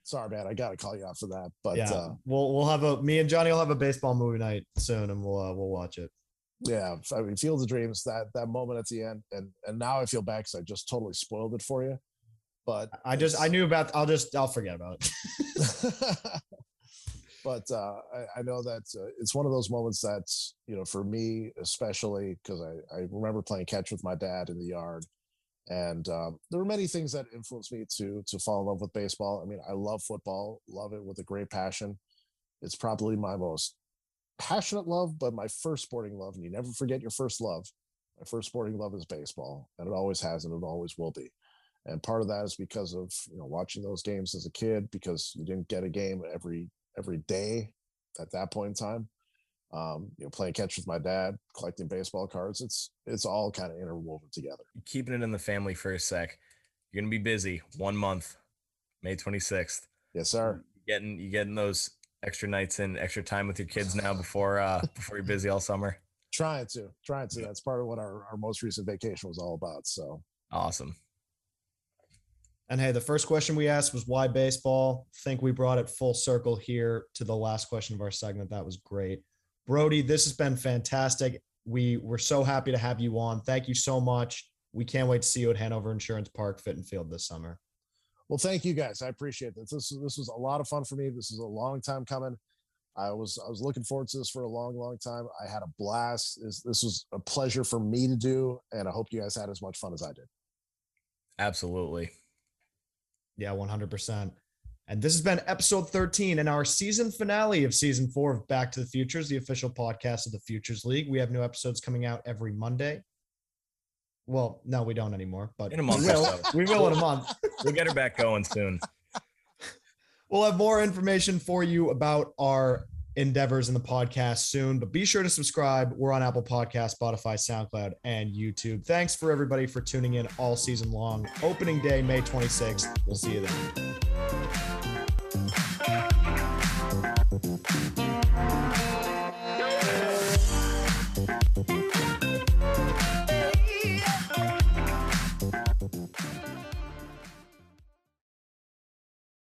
Sorry, man, I got to call you out for that. But yeah, uh, we'll we'll have a me and Johnny will have a baseball movie night soon, and we'll uh, we'll watch it. yeah, I mean, Field of Dreams, that that moment at the end, and and now I feel bad because I just totally spoiled it for you. But I just I knew about. I'll just I'll forget about it. *laughs* *laughs* *laughs* but uh, I, I know that uh, it's one of those moments that's you know for me especially because I, I remember playing catch with my dad in the yard and um, there were many things that influenced me to to fall in love with baseball. I mean i love football love it with a great passion. It's probably my most passionate love but my first sporting love and you never forget your first love. My first sporting love is baseball and it always has and it always will be. And part of that is because of you know watching those games as a kid because you didn't get a game every every day at that point in time. Um, you know, playing catch with my dad, collecting baseball cards. It's it's all kind of interwoven together. Keeping it in the family for a sec. You're gonna be busy. One month, May 26th. Yes, sir. You getting you getting those extra nights in, extra time with your kids now before uh *laughs* before you're busy all summer. Trying to, trying to. That's part of what our, our most recent vacation was all about. So Awesome. And hey, the first question we asked was why baseball? Think we brought it full circle here to the last question of our segment. That was great. Brody, this has been fantastic. We we're so happy to have you on. Thank you so much. We can't wait to see you at Hanover Insurance Park Fitton Field this summer. well, thank you guys. I appreciate this. This this was a lot of fun for me. This is a long time coming. I was I was looking forward to this for a long, long time. I had a blast. This, this was a pleasure for me to do, and I hope you guys had as much fun as I did. Absolutely. Yeah, 100%. And this has been episode 13 and our season finale of season four of Back to the Futures, the official podcast of the Futures League. We have new episodes coming out every Monday. Well, no, we don't anymore, but In a month we will. so. We will in a month. *laughs* We'll get her back going soon. We'll have more information for you about our endeavors in the podcast soon, but be sure to subscribe. We're on Apple Podcasts, Spotify, SoundCloud, and YouTube. Thanks for everybody for tuning in all season long. Opening day, May 26th. We'll see you then.